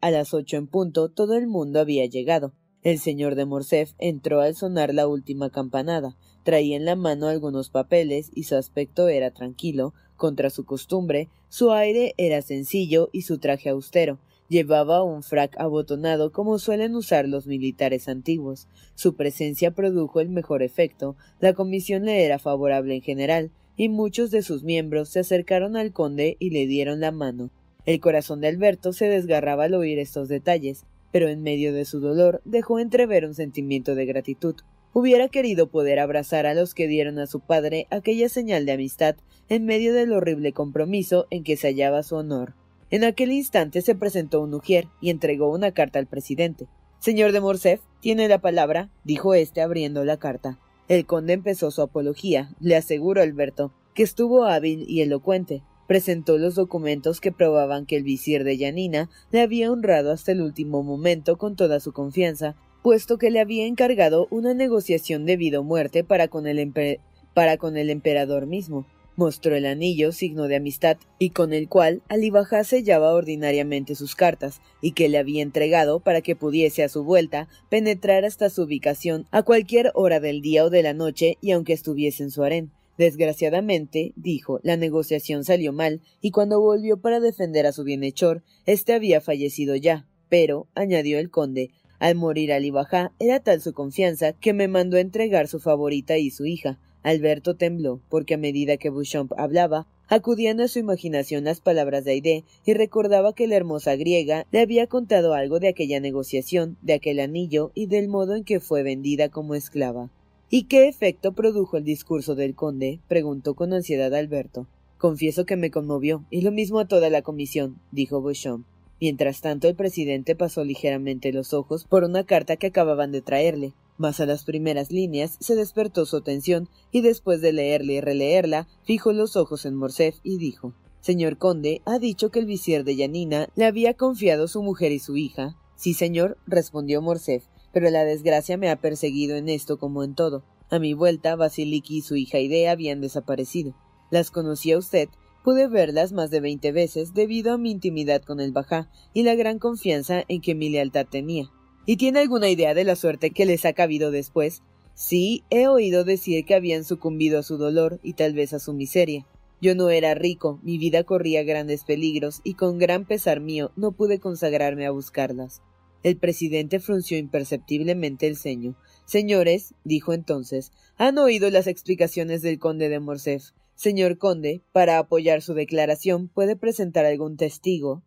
A las ocho en punto todo el mundo había llegado. El señor de Morcerf entró al sonar la última campanada. Traía en la mano algunos papeles y su aspecto era tranquilo, contra su costumbre, su aire era sencillo y su traje austero. Llevaba un frac abotonado como suelen usar los militares antiguos. Su presencia produjo el mejor efecto, la comisión le era favorable en general, y muchos de sus miembros se acercaron al conde y le dieron la mano. El corazón de Alberto se desgarraba al oír estos detalles, pero en medio de su dolor dejó entrever un sentimiento de gratitud. Hubiera querido poder abrazar a los que dieron a su padre aquella señal de amistad en medio del horrible compromiso en que se hallaba su honor. En aquel instante se presentó un ujier y entregó una carta al presidente. Señor de Morcerf, tiene la palabra, dijo éste abriendo la carta. El conde empezó su apología, le aseguro, Alberto, que estuvo hábil y elocuente. Presentó los documentos que probaban que el visir de Yanina le había honrado hasta el último momento con toda su confianza, puesto que le había encargado una negociación de vida o muerte para con el, para con el emperador mismo. Mostró el anillo, signo de amistad, y con el cual Ali Bajá sellaba ordinariamente sus cartas, y que le había entregado para que pudiese a su vuelta penetrar hasta su ubicación a cualquier hora del día o de la noche y aunque estuviese en su harén. Desgraciadamente, dijo, la negociación salió mal, y cuando volvió para defender a su bienhechor, éste había fallecido ya. Pero, añadió el conde, al morir Ali Bajá era tal su confianza que me mandó entregar su favorita y su hija, Alberto tembló, porque a medida que Bouchamp hablaba, acudían a su imaginación las palabras de Aide y recordaba que la hermosa griega le había contado algo de aquella negociación, de aquel anillo y del modo en que fue vendida como esclava. ¿Y qué efecto produjo el discurso del conde? preguntó con ansiedad Alberto. Confieso que me conmovió, y lo mismo a toda la comisión, dijo Beauchamp. Mientras tanto, el presidente pasó ligeramente los ojos por una carta que acababan de traerle. Mas a las primeras líneas se despertó su atención y después de leerla y releerla, fijó los ojos en Morcerf y dijo Señor conde, ha dicho que el visir de Yanina le había confiado su mujer y su hija. Sí, señor, respondió Morcerf, pero la desgracia me ha perseguido en esto como en todo. A mi vuelta, Basiliki y su hija Idea habían desaparecido. Las conocía usted, pude verlas más de veinte veces debido a mi intimidad con el Bajá y la gran confianza en que mi lealtad tenía. ¿Y tiene alguna idea de la suerte que les ha cabido después? Sí, he oído decir que habían sucumbido a su dolor y tal vez a su miseria. Yo no era rico, mi vida corría grandes peligros y con gran pesar mío no pude consagrarme a buscarlas. El presidente frunció imperceptiblemente el ceño. Señores, dijo entonces, han oído las explicaciones del conde de Morcerf. Señor conde, para apoyar su declaración, ¿puede presentar algún testigo?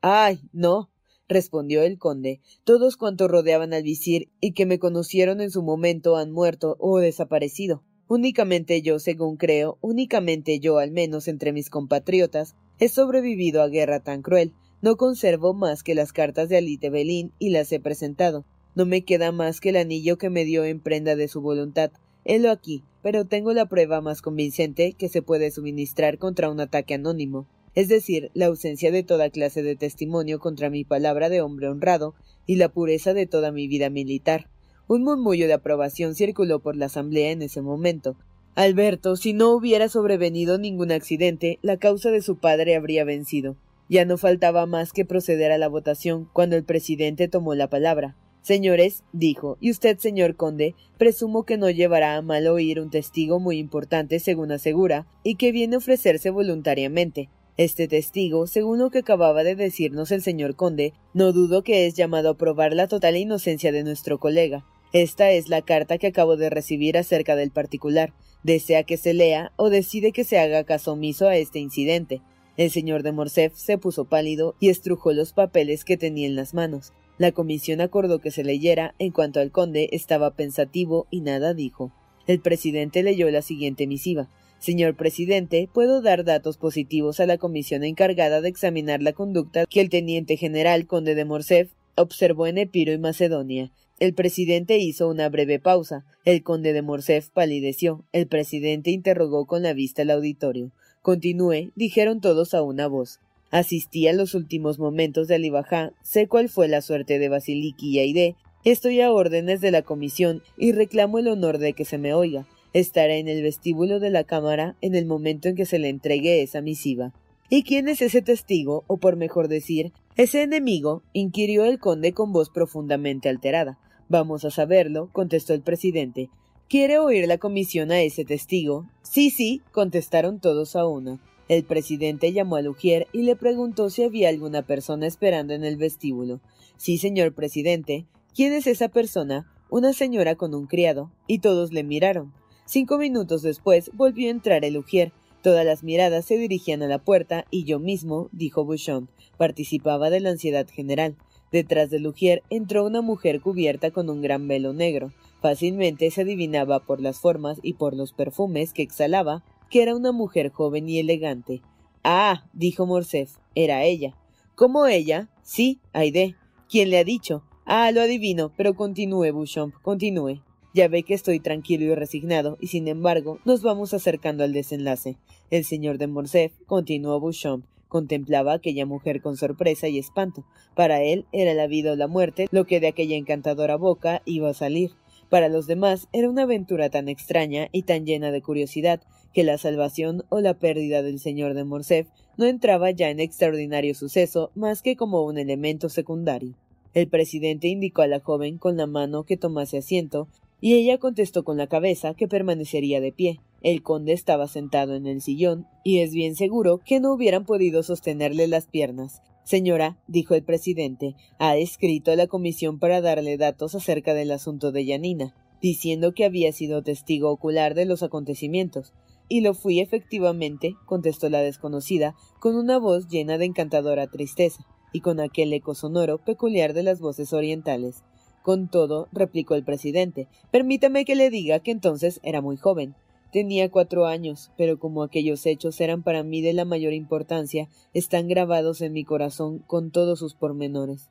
Ay, no, respondió el conde. Todos cuantos rodeaban al visir y que me conocieron en su momento han muerto o desaparecido. Únicamente yo, según creo, únicamente yo, al menos entre mis compatriotas, he sobrevivido a guerra tan cruel. No conservo más que las cartas de Alite Belín y las he presentado. No me queda más que el anillo que me dio en prenda de su voluntad. Helo aquí, pero tengo la prueba más convincente que se puede suministrar contra un ataque anónimo es decir, la ausencia de toda clase de testimonio contra mi palabra de hombre honrado y la pureza de toda mi vida militar. Un murmullo de aprobación circuló por la asamblea en ese momento. Alberto, si no hubiera sobrevenido ningún accidente, la causa de su padre habría vencido. Ya no faltaba más que proceder a la votación cuando el presidente tomó la palabra. Señores, dijo, y usted, señor conde, presumo que no llevará a mal oír un testigo muy importante, según asegura, y que viene a ofrecerse voluntariamente. Este testigo, según lo que acababa de decirnos el señor conde, no dudo que es llamado a probar la total inocencia de nuestro colega. Esta es la carta que acabo de recibir acerca del particular. Desea que se lea o decide que se haga caso omiso a este incidente. El señor de Morcerf se puso pálido y estrujó los papeles que tenía en las manos. La comisión acordó que se leyera, en cuanto al conde estaba pensativo y nada dijo. El presidente leyó la siguiente misiva. Señor presidente, puedo dar datos positivos a la comisión encargada de examinar la conducta que el teniente general conde de Morcerf observó en Epiro y Macedonia. El presidente hizo una breve pausa. El conde de Morcerf palideció. El presidente interrogó con la vista al auditorio. Continúe, dijeron todos a una voz. Asistí a los últimos momentos de Alibajá, sé cuál fue la suerte de Basiliki y Aide, estoy a órdenes de la comisión y reclamo el honor de que se me oiga estará en el vestíbulo de la cámara en el momento en que se le entregue esa misiva. ¿Y quién es ese testigo, o por mejor decir, ese enemigo? inquirió el conde con voz profundamente alterada. Vamos a saberlo, contestó el presidente. ¿Quiere oír la comisión a ese testigo? Sí, sí, contestaron todos a una. El presidente llamó a Lugier y le preguntó si había alguna persona esperando en el vestíbulo. Sí, señor presidente. ¿Quién es esa persona? Una señora con un criado. Y todos le miraron. Cinco minutos después volvió a entrar el ujier. Todas las miradas se dirigían a la puerta y yo mismo, dijo Bouchon, participaba de la ansiedad general. Detrás del ujier entró una mujer cubierta con un gran velo negro. Fácilmente se adivinaba por las formas y por los perfumes que exhalaba que era una mujer joven y elegante. Ah, dijo Morcerf, era ella. ¿Cómo ella? Sí, Aide. ¿Quién le ha dicho? Ah, lo adivino, pero continúe, Bouchon, continúe. Ya ve que estoy tranquilo y resignado, y sin embargo, nos vamos acercando al desenlace. El señor de Morcerf, continuó Bouchon, contemplaba a aquella mujer con sorpresa y espanto. Para él era la vida o la muerte lo que de aquella encantadora boca iba a salir. Para los demás era una aventura tan extraña y tan llena de curiosidad que la salvación o la pérdida del señor de Morcerf no entraba ya en extraordinario suceso más que como un elemento secundario. El presidente indicó a la joven con la mano que tomase asiento, y ella contestó con la cabeza que permanecería de pie. El conde estaba sentado en el sillón, y es bien seguro que no hubieran podido sostenerle las piernas. Señora, dijo el presidente, ha escrito a la comisión para darle datos acerca del asunto de Yanina, diciendo que había sido testigo ocular de los acontecimientos. Y lo fui efectivamente, contestó la desconocida, con una voz llena de encantadora tristeza, y con aquel eco sonoro peculiar de las voces orientales. Con todo, replicó el presidente, permítame que le diga que entonces era muy joven. Tenía cuatro años, pero como aquellos hechos eran para mí de la mayor importancia, están grabados en mi corazón con todos sus pormenores.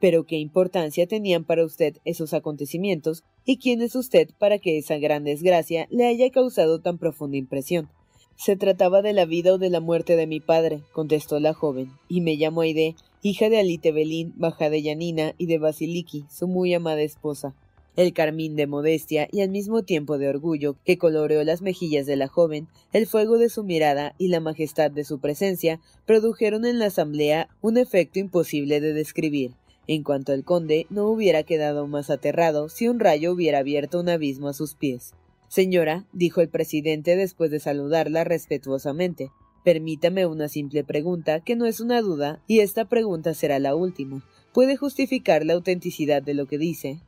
Pero qué importancia tenían para usted esos acontecimientos, y quién es usted para que esa gran desgracia le haya causado tan profunda impresión. Se trataba de la vida o de la muerte de mi padre, contestó la joven, y me llamo Aide, hija de Alite Belín, baja de Yanina y de Basiliki, su muy amada esposa. El carmín de modestia y al mismo tiempo de orgullo que coloreó las mejillas de la joven, el fuego de su mirada y la majestad de su presencia produjeron en la asamblea un efecto imposible de describir. En cuanto al conde, no hubiera quedado más aterrado si un rayo hubiera abierto un abismo a sus pies. Señora, dijo el presidente después de saludarla respetuosamente, permítame una simple pregunta que no es una duda, y esta pregunta será la última. ¿Puede justificar la autenticidad de lo que dice?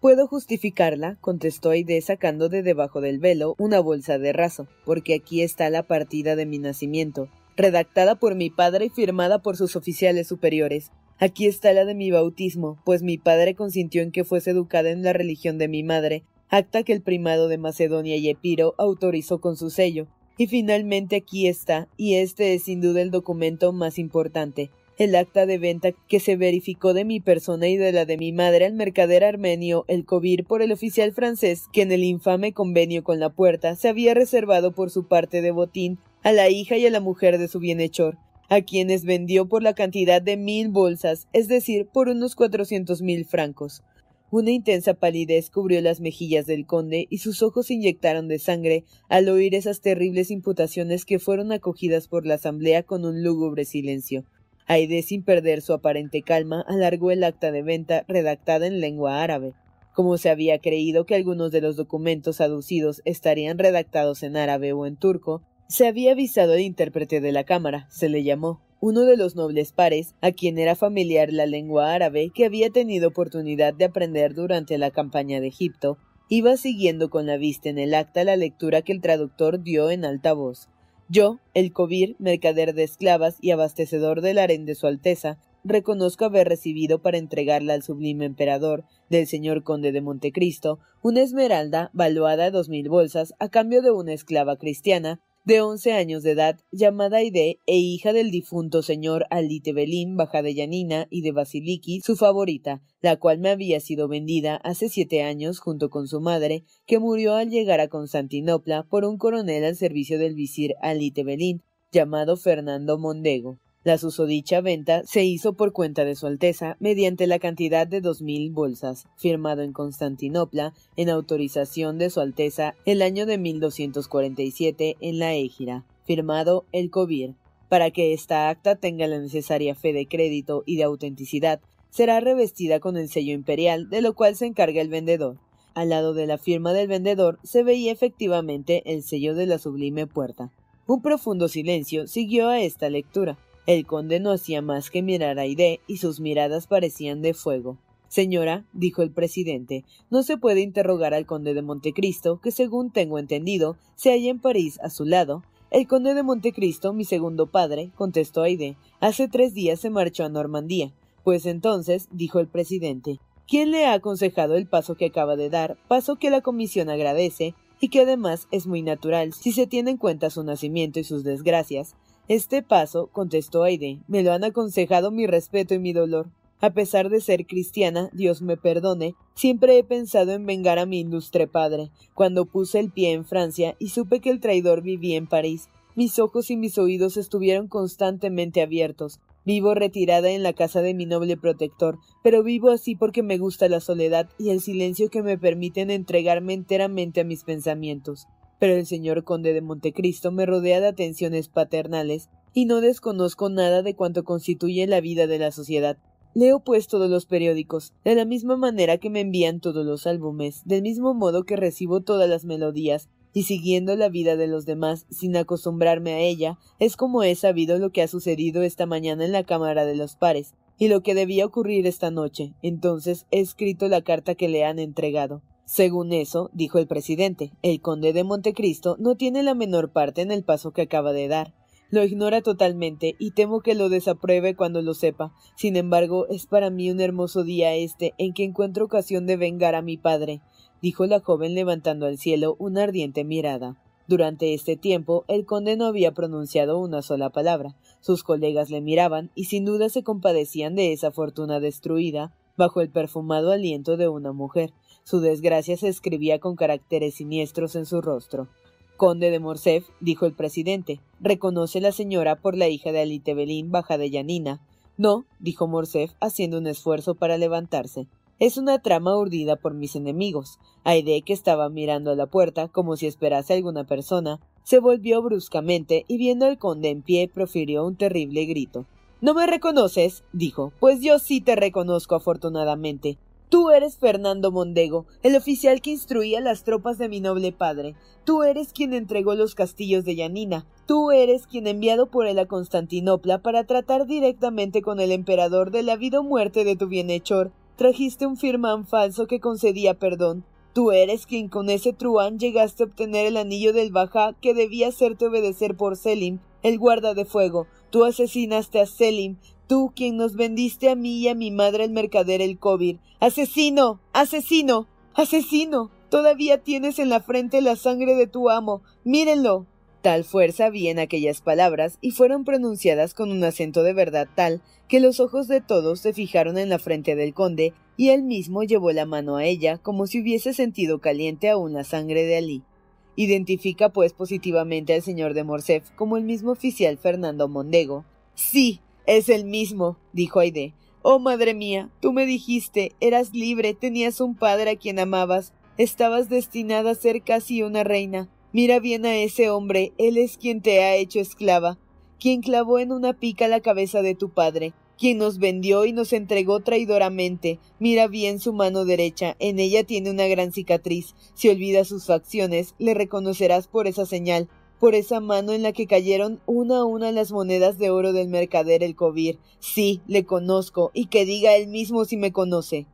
Puedo justificarla, contestó Aide sacando de debajo del velo una bolsa de raso, porque aquí está la partida de mi nacimiento, redactada por mi padre y firmada por sus oficiales superiores. Aquí está la de mi bautismo, pues mi padre consintió en que fuese educada en la religión de mi madre, acta que el primado de Macedonia y Epiro autorizó con su sello. Y finalmente aquí está, y este es sin duda el documento más importante, el acta de venta que se verificó de mi persona y de la de mi madre al mercader armenio el Cobir por el oficial francés que en el infame convenio con la puerta se había reservado por su parte de botín a la hija y a la mujer de su bienhechor, a quienes vendió por la cantidad de mil bolsas, es decir, por unos cuatrocientos mil francos. Una intensa palidez cubrió las mejillas del conde y sus ojos se inyectaron de sangre al oír esas terribles imputaciones que fueron acogidas por la asamblea con un lúgubre silencio. Aide, sin perder su aparente calma, alargó el acta de venta redactada en lengua árabe. Como se había creído que algunos de los documentos aducidos estarían redactados en árabe o en turco, se había avisado al intérprete de la cámara, se le llamó, uno de los nobles pares, a quien era familiar la lengua árabe que había tenido oportunidad de aprender durante la campaña de Egipto, iba siguiendo con la vista en el acta la lectura que el traductor dio en alta voz. Yo, el Cobir, mercader de esclavas y abastecedor del harén de su Alteza, reconozco haber recibido para entregarla al sublime emperador del señor conde de Montecristo una esmeralda valuada a dos mil bolsas a cambio de una esclava cristiana de once años de edad, llamada Aide e hija del difunto señor Alite Belín, baja de Yanina y de Basiliki, su favorita, la cual me había sido vendida hace siete años junto con su madre, que murió al llegar a Constantinopla por un coronel al servicio del visir Alite Belín, llamado Fernando Mondego. La susodicha venta se hizo por cuenta de Su Alteza mediante la cantidad de dos mil bolsas, firmado en Constantinopla en autorización de Su Alteza el año de 1247 en la Égira, firmado el Cobir. Para que esta acta tenga la necesaria fe de crédito y de autenticidad, será revestida con el sello imperial, de lo cual se encarga el vendedor. Al lado de la firma del vendedor se veía efectivamente el sello de la sublime puerta. Un profundo silencio siguió a esta lectura. El conde no hacía más que mirar a Aide y sus miradas parecían de fuego. Señora, dijo el presidente, no se puede interrogar al conde de Montecristo, que según tengo entendido, se halla en París a su lado. El conde de Montecristo, mi segundo padre, contestó Aide, hace tres días se marchó a Normandía. Pues entonces, dijo el presidente, ¿quién le ha aconsejado el paso que acaba de dar, paso que la comisión agradece, y que además es muy natural si se tiene en cuenta su nacimiento y sus desgracias, este paso, contestó Aide, me lo han aconsejado mi respeto y mi dolor. A pesar de ser cristiana, Dios me perdone, siempre he pensado en vengar a mi ilustre padre. Cuando puse el pie en Francia y supe que el traidor vivía en París, mis ojos y mis oídos estuvieron constantemente abiertos. Vivo retirada en la casa de mi noble protector, pero vivo así porque me gusta la soledad y el silencio que me permiten entregarme enteramente a mis pensamientos. Pero el señor conde de Montecristo me rodea de atenciones paternales, y no desconozco nada de cuanto constituye la vida de la sociedad. Leo pues todos los periódicos, de la misma manera que me envían todos los álbumes, del mismo modo que recibo todas las melodías, y siguiendo la vida de los demás sin acostumbrarme a ella, es como he sabido lo que ha sucedido esta mañana en la Cámara de los Pares, y lo que debía ocurrir esta noche. Entonces he escrito la carta que le han entregado. Según eso, dijo el presidente, el conde de Montecristo no tiene la menor parte en el paso que acaba de dar. Lo ignora totalmente y temo que lo desapruebe cuando lo sepa. Sin embargo, es para mí un hermoso día este en que encuentro ocasión de vengar a mi padre, dijo la joven levantando al cielo una ardiente mirada. Durante este tiempo el conde no había pronunciado una sola palabra. Sus colegas le miraban y sin duda se compadecían de esa fortuna destruida bajo el perfumado aliento de una mujer. Su desgracia se escribía con caracteres siniestros en su rostro. Conde de Morcerf, dijo el presidente, reconoce la señora por la hija de Alitebelín baja de Yanina. No, dijo Morcerf, haciendo un esfuerzo para levantarse. Es una trama urdida por mis enemigos. Aide, que estaba mirando a la puerta como si esperase alguna persona, se volvió bruscamente y viendo al conde en pie profirió un terrible grito. ¿No me reconoces? dijo. Pues yo sí te reconozco afortunadamente. Tú eres Fernando Mondego, el oficial que instruía las tropas de mi noble padre. Tú eres quien entregó los castillos de Yanina. Tú eres quien enviado por él a Constantinopla para tratar directamente con el emperador de la vida o muerte de tu bienhechor. Trajiste un firmán falso que concedía perdón. Tú eres quien con ese truán llegaste a obtener el anillo del Bajá que debía hacerte obedecer por Selim, el guarda de fuego. Tú asesinaste a Selim, Tú, quien nos vendiste a mí y a mi madre el mercader el Cobir. ¡Asesino! ¡Asesino! ¡Asesino! Todavía tienes en la frente la sangre de tu amo. Mírenlo. Tal fuerza había en aquellas palabras y fueron pronunciadas con un acento de verdad tal que los ojos de todos se fijaron en la frente del conde y él mismo llevó la mano a ella como si hubiese sentido caliente aún la sangre de Alí. Identifica pues positivamente al señor de Morcerf como el mismo oficial Fernando Mondego. Sí, es el mismo, dijo Aide. Oh, madre mía, tú me dijiste, eras libre, tenías un padre a quien amabas, estabas destinada a ser casi una reina. Mira bien a ese hombre, él es quien te ha hecho esclava, quien clavó en una pica la cabeza de tu padre, quien nos vendió y nos entregó traidoramente. Mira bien su mano derecha, en ella tiene una gran cicatriz. Si olvidas sus facciones, le reconocerás por esa señal por esa mano en la que cayeron una a una las monedas de oro del mercader el Cobir. Sí, le conozco, y que diga él mismo si me conoce.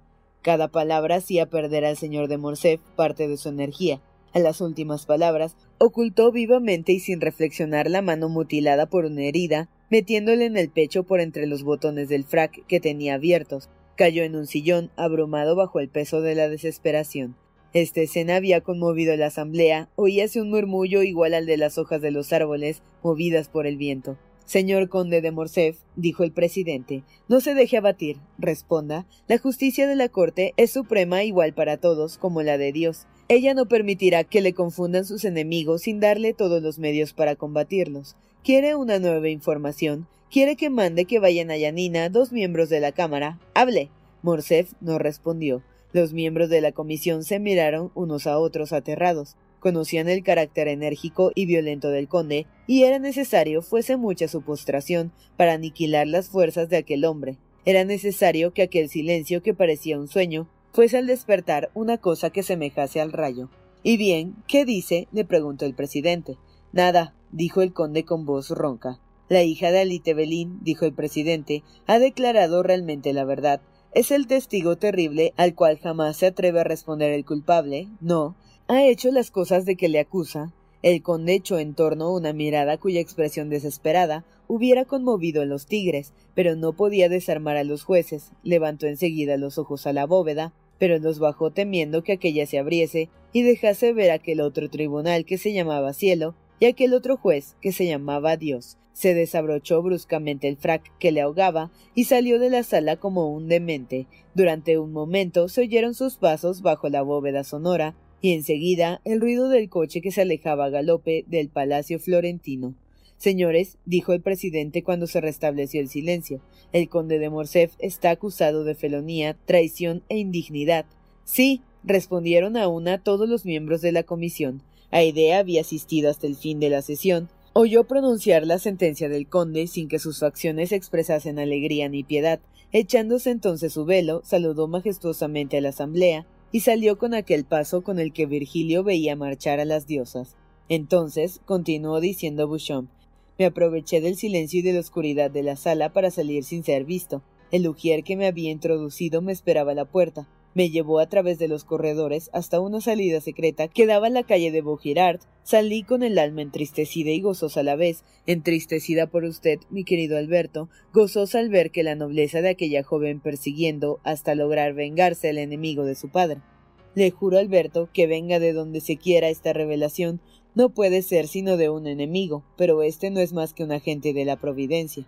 Cada palabra hacía perder al señor de Morcerf parte de su energía. A las últimas palabras, ocultó vivamente y sin reflexionar la mano mutilada por una herida, metiéndole en el pecho por entre los botones del frac que tenía abiertos. Cayó en un sillón, abrumado bajo el peso de la desesperación. Esta escena había conmovido a la asamblea, oíase un murmullo igual al de las hojas de los árboles, movidas por el viento. Señor conde de Morcerf, dijo el presidente, no se deje abatir. Responda, la justicia de la corte es suprema igual para todos como la de Dios. Ella no permitirá que le confundan sus enemigos sin darle todos los medios para combatirlos. ¿Quiere una nueva información? ¿Quiere que mande que vayan a Yanina dos miembros de la Cámara? Hable. Morcerf no respondió. Los miembros de la comisión se miraron unos a otros aterrados. Conocían el carácter enérgico y violento del conde, y era necesario fuese mucha su postración para aniquilar las fuerzas de aquel hombre. Era necesario que aquel silencio que parecía un sueño fuese al despertar una cosa que semejase al rayo. ¿Y bien? ¿Qué dice? le preguntó el presidente. Nada, dijo el conde con voz ronca. La hija de Alitebelín, dijo el presidente, ha declarado realmente la verdad, es el testigo terrible al cual jamás se atreve a responder el culpable, no, ha hecho las cosas de que le acusa. El conde echó en torno una mirada cuya expresión desesperada hubiera conmovido a los tigres, pero no podía desarmar a los jueces. Levantó enseguida los ojos a la bóveda, pero los bajó temiendo que aquella se abriese y dejase ver aquel otro tribunal que se llamaba cielo y aquel otro juez, que se llamaba Dios, se desabrochó bruscamente el frac que le ahogaba y salió de la sala como un demente. Durante un momento se oyeron sus pasos bajo la bóveda sonora y enseguida el ruido del coche que se alejaba a galope del palacio florentino. Señores, dijo el presidente cuando se restableció el silencio, el conde de Morcerf está acusado de felonía, traición e indignidad. Sí, respondieron a una todos los miembros de la comisión. Aidea había asistido hasta el fin de la sesión, Oyó pronunciar la sentencia del conde sin que sus facciones expresasen alegría ni piedad. Echándose entonces su velo, saludó majestuosamente a la asamblea y salió con aquel paso con el que Virgilio veía marchar a las diosas. Entonces, continuó diciendo Bouchon, me aproveché del silencio y de la oscuridad de la sala para salir sin ser visto. El ujier que me había introducido me esperaba a la puerta. Me llevó a través de los corredores hasta una salida secreta que daba a la calle de Vaugirard. Salí con el alma entristecida y gozosa a la vez, entristecida por usted, mi querido Alberto, gozosa al ver que la nobleza de aquella joven persiguiendo hasta lograr vengarse al enemigo de su padre. Le juro, Alberto, que venga de donde se quiera esta revelación, no puede ser sino de un enemigo, pero este no es más que un agente de la providencia.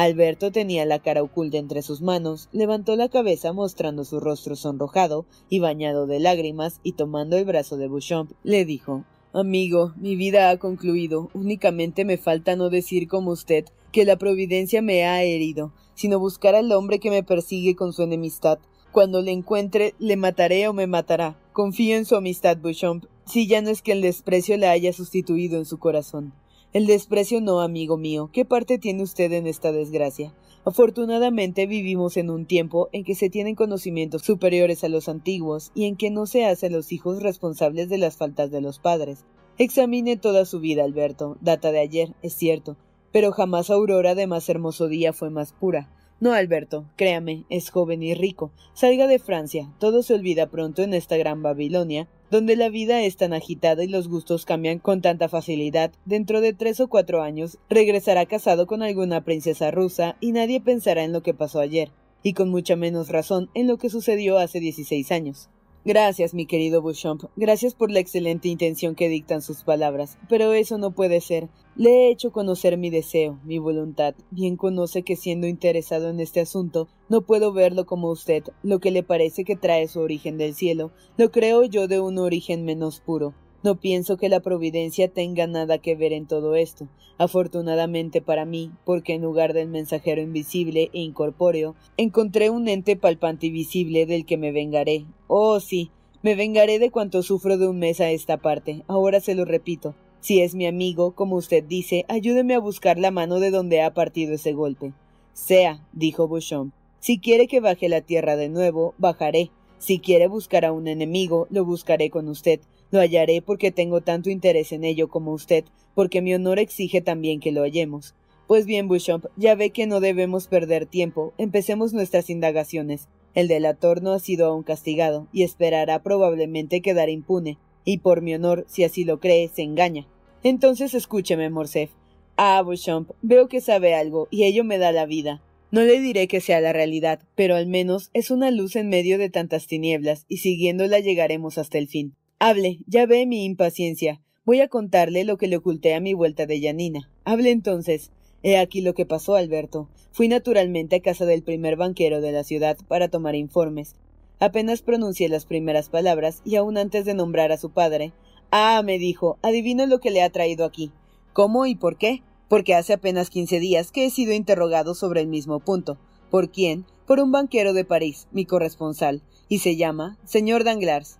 Alberto tenía la cara oculta entre sus manos, levantó la cabeza mostrando su rostro sonrojado y bañado de lágrimas, y tomando el brazo de Bouchamp, le dijo Amigo, mi vida ha concluido. Únicamente me falta no decir como usted que la providencia me ha herido, sino buscar al hombre que me persigue con su enemistad. Cuando le encuentre, le mataré o me matará. Confío en su amistad, Bouchamp, si ya no es que el desprecio la haya sustituido en su corazón. El desprecio no, amigo mío. ¿Qué parte tiene usted en esta desgracia? Afortunadamente vivimos en un tiempo en que se tienen conocimientos superiores a los antiguos y en que no se hacen los hijos responsables de las faltas de los padres. Examine toda su vida, Alberto. Data de ayer, es cierto, pero jamás Aurora de más hermoso día fue más pura. No, Alberto, créame, es joven y rico. Salga de Francia, todo se olvida pronto en esta gran Babilonia, donde la vida es tan agitada y los gustos cambian con tanta facilidad, dentro de tres o cuatro años regresará casado con alguna princesa rusa y nadie pensará en lo que pasó ayer, y con mucha menos razón en lo que sucedió hace dieciséis años. Gracias, mi querido Beauchamp. Gracias por la excelente intención que dictan sus palabras. Pero eso no puede ser. Le he hecho conocer mi deseo, mi voluntad. Bien conoce que siendo interesado en este asunto, no puedo verlo como usted. Lo que le parece que trae su origen del cielo, lo creo yo de un origen menos puro. No pienso que la providencia tenga nada que ver en todo esto, afortunadamente para mí, porque en lugar del mensajero invisible e incorpóreo, encontré un ente palpante y visible del que me vengaré. Oh, sí, me vengaré de cuanto sufro de un mes a esta parte. Ahora se lo repito. Si es mi amigo, como usted dice, ayúdeme a buscar la mano de donde ha partido ese golpe. Sea, dijo Bouchon. Si quiere que baje la tierra de nuevo, bajaré. Si quiere buscar a un enemigo, lo buscaré con usted. Lo hallaré porque tengo tanto interés en ello como usted, porque mi honor exige también que lo hallemos. Pues bien, Bouchamp, ya ve que no debemos perder tiempo. Empecemos nuestras indagaciones. El delator no ha sido aún castigado, y esperará probablemente quedar impune. Y por mi honor, si así lo cree, se engaña. Entonces escúcheme, Morcerf. Ah, Beauchamp, veo que sabe algo, y ello me da la vida. No le diré que sea la realidad, pero al menos es una luz en medio de tantas tinieblas, y siguiéndola llegaremos hasta el fin. Hable, ya ve mi impaciencia. Voy a contarle lo que le oculté a mi vuelta de Yanina. Hable entonces. He aquí lo que pasó, Alberto. Fui naturalmente a casa del primer banquero de la ciudad para tomar informes. Apenas pronuncié las primeras palabras y aún antes de nombrar a su padre. Ah, me dijo, adivino lo que le ha traído aquí. ¿Cómo y por qué? Porque hace apenas quince días que he sido interrogado sobre el mismo punto. ¿Por quién? Por un banquero de París, mi corresponsal, y se llama señor Danglars.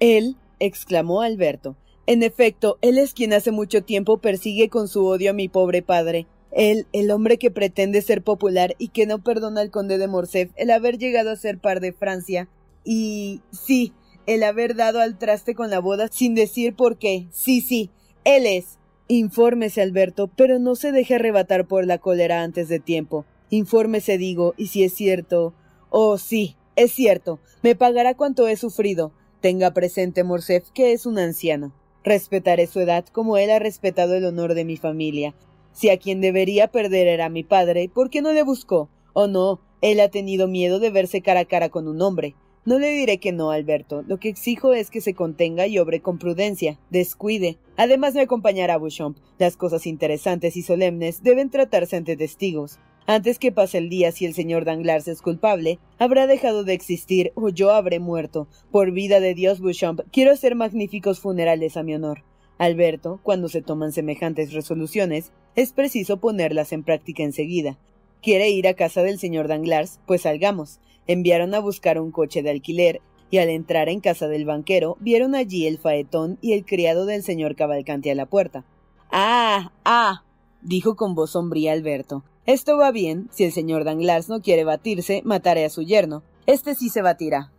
Él exclamó Alberto. En efecto, él es quien hace mucho tiempo persigue con su odio a mi pobre padre. Él, el hombre que pretende ser popular y que no perdona al conde de Morcerf el haber llegado a ser par de Francia. Y sí, el haber dado al traste con la boda sin decir por qué. Sí, sí, él es. Infórmese, Alberto, pero no se deje arrebatar por la cólera antes de tiempo. Infórmese, digo, y si es cierto. Oh, sí, es cierto. Me pagará cuanto he sufrido. Tenga presente, Morcerf, que es un anciano. Respetaré su edad como él ha respetado el honor de mi familia. Si a quien debería perder era mi padre, ¿por qué no le buscó? Oh no, él ha tenido miedo de verse cara a cara con un hombre. No le diré que no, Alberto. Lo que exijo es que se contenga y obre con prudencia, descuide. Además me acompañará Bouchamp. Las cosas interesantes y solemnes deben tratarse ante testigos. Antes que pase el día, si el señor Danglars es culpable, habrá dejado de existir o yo habré muerto. Por vida de Dios, Bouchamp, quiero hacer magníficos funerales a mi honor. Alberto, cuando se toman semejantes resoluciones, es preciso ponerlas en práctica enseguida. ¿Quiere ir a casa del señor Danglars? Pues salgamos. Enviaron a buscar un coche de alquiler y al entrar en casa del banquero vieron allí el faetón y el criado del señor Cavalcanti a la puerta. Ah, ah, dijo con voz sombría Alberto. Esto va bien. Si el señor Danglars no quiere batirse, mataré a su yerno. Este sí se batirá.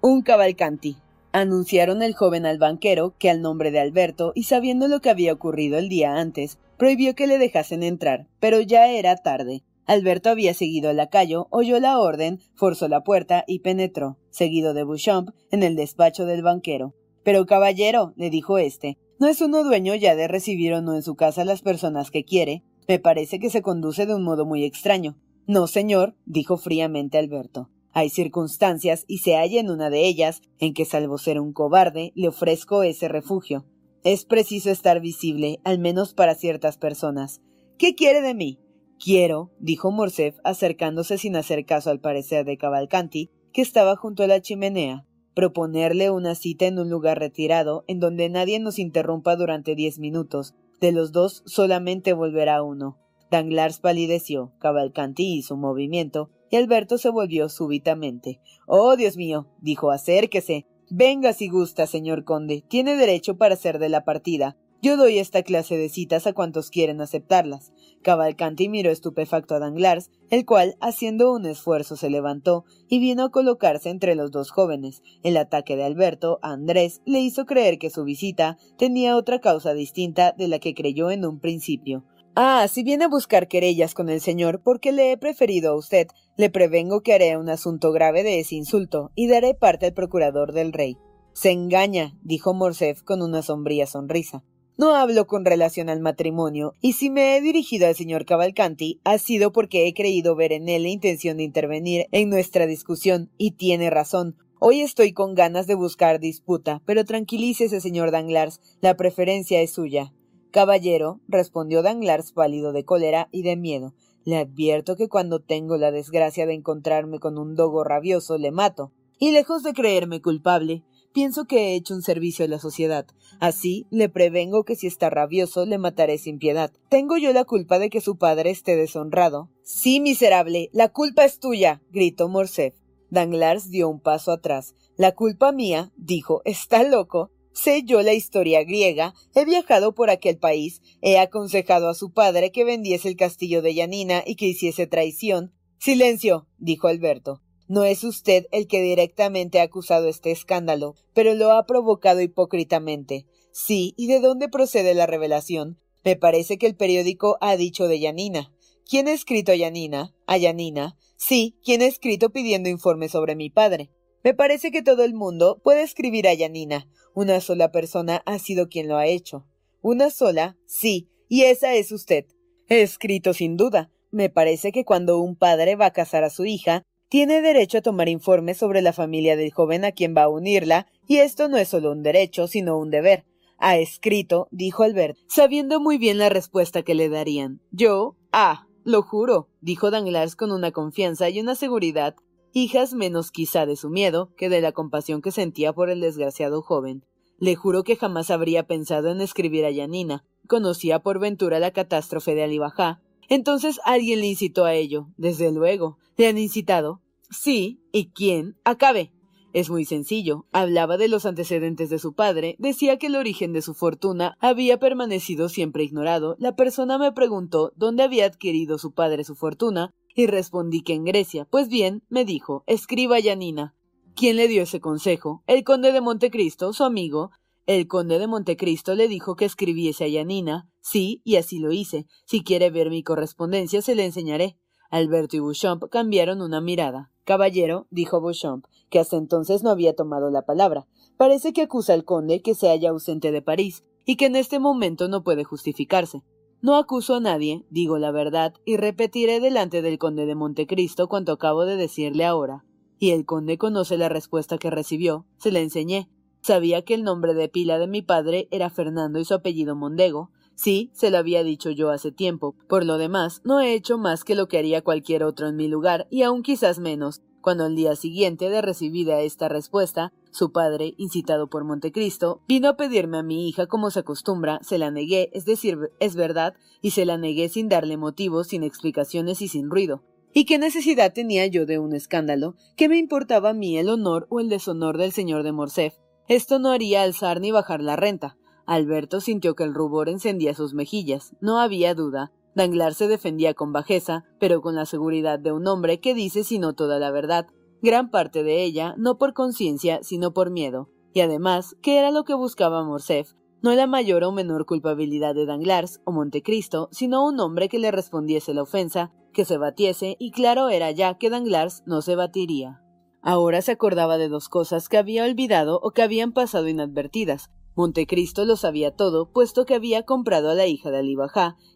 Un Cavalcanti. Anunciaron el joven al banquero que al nombre de Alberto y sabiendo lo que había ocurrido el día antes, prohibió que le dejasen entrar, pero ya era tarde. Alberto había seguido al lacayo, oyó la orden, forzó la puerta y penetró, seguido de Bouchamp, en el despacho del banquero. Pero caballero, le dijo éste, ¿no es uno dueño ya de recibir o no en su casa las personas que quiere? Me parece que se conduce de un modo muy extraño. No, señor, dijo fríamente Alberto. Hay circunstancias, y se halla en una de ellas, en que, salvo ser un cobarde, le ofrezco ese refugio. Es preciso estar visible, al menos para ciertas personas. ¿Qué quiere de mí? Quiero, dijo Morcerf, acercándose sin hacer caso al parecer de Cavalcanti, que estaba junto a la chimenea, proponerle una cita en un lugar retirado, en donde nadie nos interrumpa durante diez minutos. De los dos solamente volverá uno. Danglars palideció, Cavalcanti hizo un movimiento, y Alberto se volvió súbitamente. Oh, Dios mío, dijo, acérquese. Venga si gusta, señor conde. Tiene derecho para ser de la partida. Yo doy esta clase de citas a cuantos quieren aceptarlas. Cavalcanti miró estupefacto a Danglars, el cual, haciendo un esfuerzo, se levantó y vino a colocarse entre los dos jóvenes. El ataque de Alberto a Andrés le hizo creer que su visita tenía otra causa distinta de la que creyó en un principio. Ah, si viene a buscar querellas con el señor porque le he preferido a usted, le prevengo que haré un asunto grave de ese insulto y daré parte al procurador del rey. Se engaña, dijo Morcerf con una sombría sonrisa. No hablo con relación al matrimonio, y si me he dirigido al señor Cavalcanti, ha sido porque he creído ver en él la intención de intervenir en nuestra discusión, y tiene razón. Hoy estoy con ganas de buscar disputa, pero tranquilícese, señor Danglars, la preferencia es suya. Caballero, respondió Danglars pálido de cólera y de miedo, le advierto que cuando tengo la desgracia de encontrarme con un dogo rabioso le mato. Y lejos de creerme culpable, pienso que he hecho un servicio a la sociedad. Así le prevengo que si está rabioso le mataré sin piedad. ¿Tengo yo la culpa de que su padre esté deshonrado? Sí, miserable, la culpa es tuya, gritó Morcerf. Danglars dio un paso atrás. La culpa mía, dijo, está loco. Sé yo la historia griega, he viajado por aquel país, he aconsejado a su padre que vendiese el castillo de Yanina y que hiciese traición. Silencio, dijo Alberto. No es usted el que directamente ha acusado este escándalo, pero lo ha provocado hipócritamente. Sí, ¿y de dónde procede la revelación? Me parece que el periódico ha dicho de Yanina. ¿Quién ha escrito a Yanina? ¿A Yanina? Sí, ¿quién ha escrito pidiendo informes sobre mi padre? Me parece que todo el mundo puede escribir a Yanina. Una sola persona ha sido quien lo ha hecho. Una sola, sí, y esa es usted. He escrito sin duda. Me parece que cuando un padre va a casar a su hija, tiene derecho a tomar informes sobre la familia del joven a quien va a unirla, y esto no es solo un derecho, sino un deber. Ha escrito, dijo Albert, sabiendo muy bien la respuesta que le darían. Yo, ah, lo juro, dijo Danglars con una confianza y una seguridad, hijas menos quizá de su miedo que de la compasión que sentía por el desgraciado joven. Le juro que jamás habría pensado en escribir a Yanina. Conocía por ventura la catástrofe de Alibajá, entonces alguien le incitó a ello, desde luego. ¿Le han incitado? Sí. ¿Y quién? Acabe. Es muy sencillo. Hablaba de los antecedentes de su padre, decía que el origen de su fortuna había permanecido siempre ignorado. La persona me preguntó dónde había adquirido su padre su fortuna, y respondí que en Grecia. Pues bien, me dijo, escriba Yanina. ¿Quién le dio ese consejo? El conde de Montecristo, su amigo. El conde de Montecristo le dijo que escribiese a Yanina. Sí, y así lo hice. Si quiere ver mi correspondencia, se le enseñaré. Alberto y Beauchamp cambiaron una mirada. Caballero, dijo Beauchamp, que hasta entonces no había tomado la palabra. Parece que acusa al conde que se haya ausente de París, y que en este momento no puede justificarse. No acuso a nadie, digo la verdad, y repetiré delante del conde de Montecristo cuanto acabo de decirle ahora. y el conde conoce la respuesta que recibió. Se la enseñé. Sabía que el nombre de pila de mi padre era Fernando y su apellido Mondego. Sí, se lo había dicho yo hace tiempo. Por lo demás, no he hecho más que lo que haría cualquier otro en mi lugar, y aún quizás menos. Cuando al día siguiente de recibida esta respuesta, su padre, incitado por Montecristo, vino a pedirme a mi hija como se acostumbra, se la negué, es decir, es verdad, y se la negué sin darle motivos, sin explicaciones y sin ruido. ¿Y qué necesidad tenía yo de un escándalo? ¿Qué me importaba a mí el honor o el deshonor del señor de Morcerf? Esto no haría alzar ni bajar la renta. Alberto sintió que el rubor encendía sus mejillas. No había duda. Danglars se defendía con bajeza, pero con la seguridad de un hombre que dice sino toda la verdad. Gran parte de ella, no por conciencia, sino por miedo. Y además, ¿qué era lo que buscaba Morcerf? No la mayor o menor culpabilidad de Danglars o Montecristo, sino un hombre que le respondiese la ofensa, que se batiese, y claro era ya que Danglars no se batiría. Ahora se acordaba de dos cosas que había olvidado o que habían pasado inadvertidas. Montecristo lo sabía todo, puesto que había comprado a la hija de Ali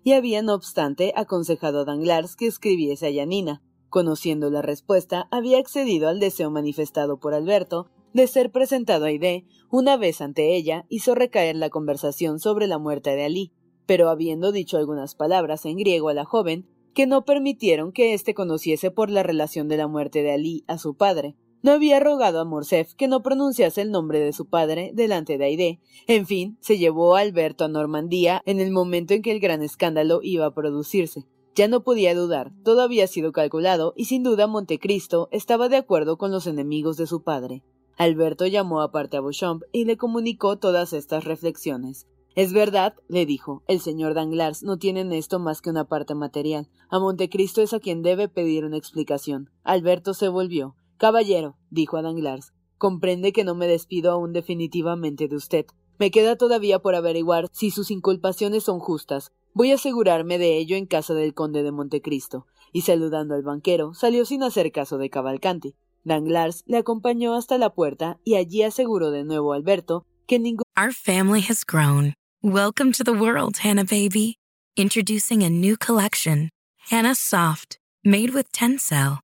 y había, no obstante, aconsejado a Danglars que escribiese a Yanina. Conociendo la respuesta, había accedido al deseo manifestado por Alberto de ser presentado a Aide. Una vez ante ella, hizo recaer la conversación sobre la muerte de Ali, pero habiendo dicho algunas palabras en griego a la joven, que no permitieron que éste conociese por la relación de la muerte de Alí a su padre. No había rogado a Morcerf que no pronunciase el nombre de su padre delante de Aide. En fin, se llevó a Alberto a Normandía en el momento en que el gran escándalo iba a producirse. Ya no podía dudar, todo había sido calculado y sin duda Montecristo estaba de acuerdo con los enemigos de su padre. Alberto llamó aparte a Beauchamp y le comunicó todas estas reflexiones. Es verdad, le dijo, el señor Danglars no tiene en esto más que una parte material. A Montecristo es a quien debe pedir una explicación. Alberto se volvió. Caballero, dijo a Danglars, comprende que no me despido aún definitivamente de usted. Me queda todavía por averiguar si sus inculpaciones son justas. Voy a asegurarme de ello en casa del conde de Montecristo. Y saludando al banquero, salió sin hacer caso de Cavalcanti. Danglars le acompañó hasta la puerta y allí aseguró de nuevo a Alberto que ningún. Our family has grown. Welcome to the world, Hannah Baby. Introducing a new collection, Hannah Soft, made with Tencel.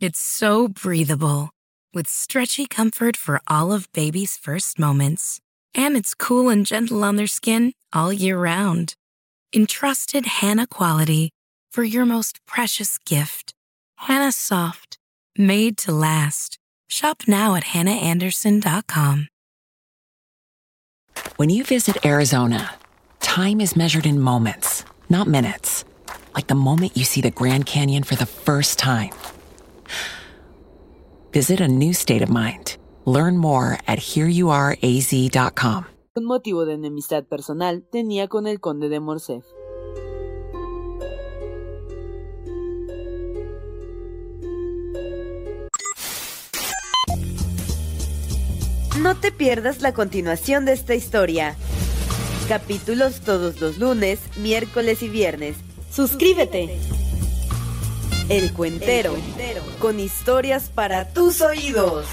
It's so breathable, with stretchy comfort for all of baby's first moments. And it's cool and gentle on their skin all year round. Entrusted Hannah quality for your most precious gift. Hannah Soft, made to last. Shop now at hannahanderson.com. When you visit Arizona, time is measured in moments, not minutes. Like the moment you see the Grand Canyon for the first time. Visit a new state of mind. Learn more at hereyouareaz.com. Un motivo de enemistad personal tenía con el conde de Morcerf. No te pierdas la continuación de esta historia. Capítulos todos los lunes, miércoles y viernes. Suscríbete. El Cuentero, con historias para tus oídos.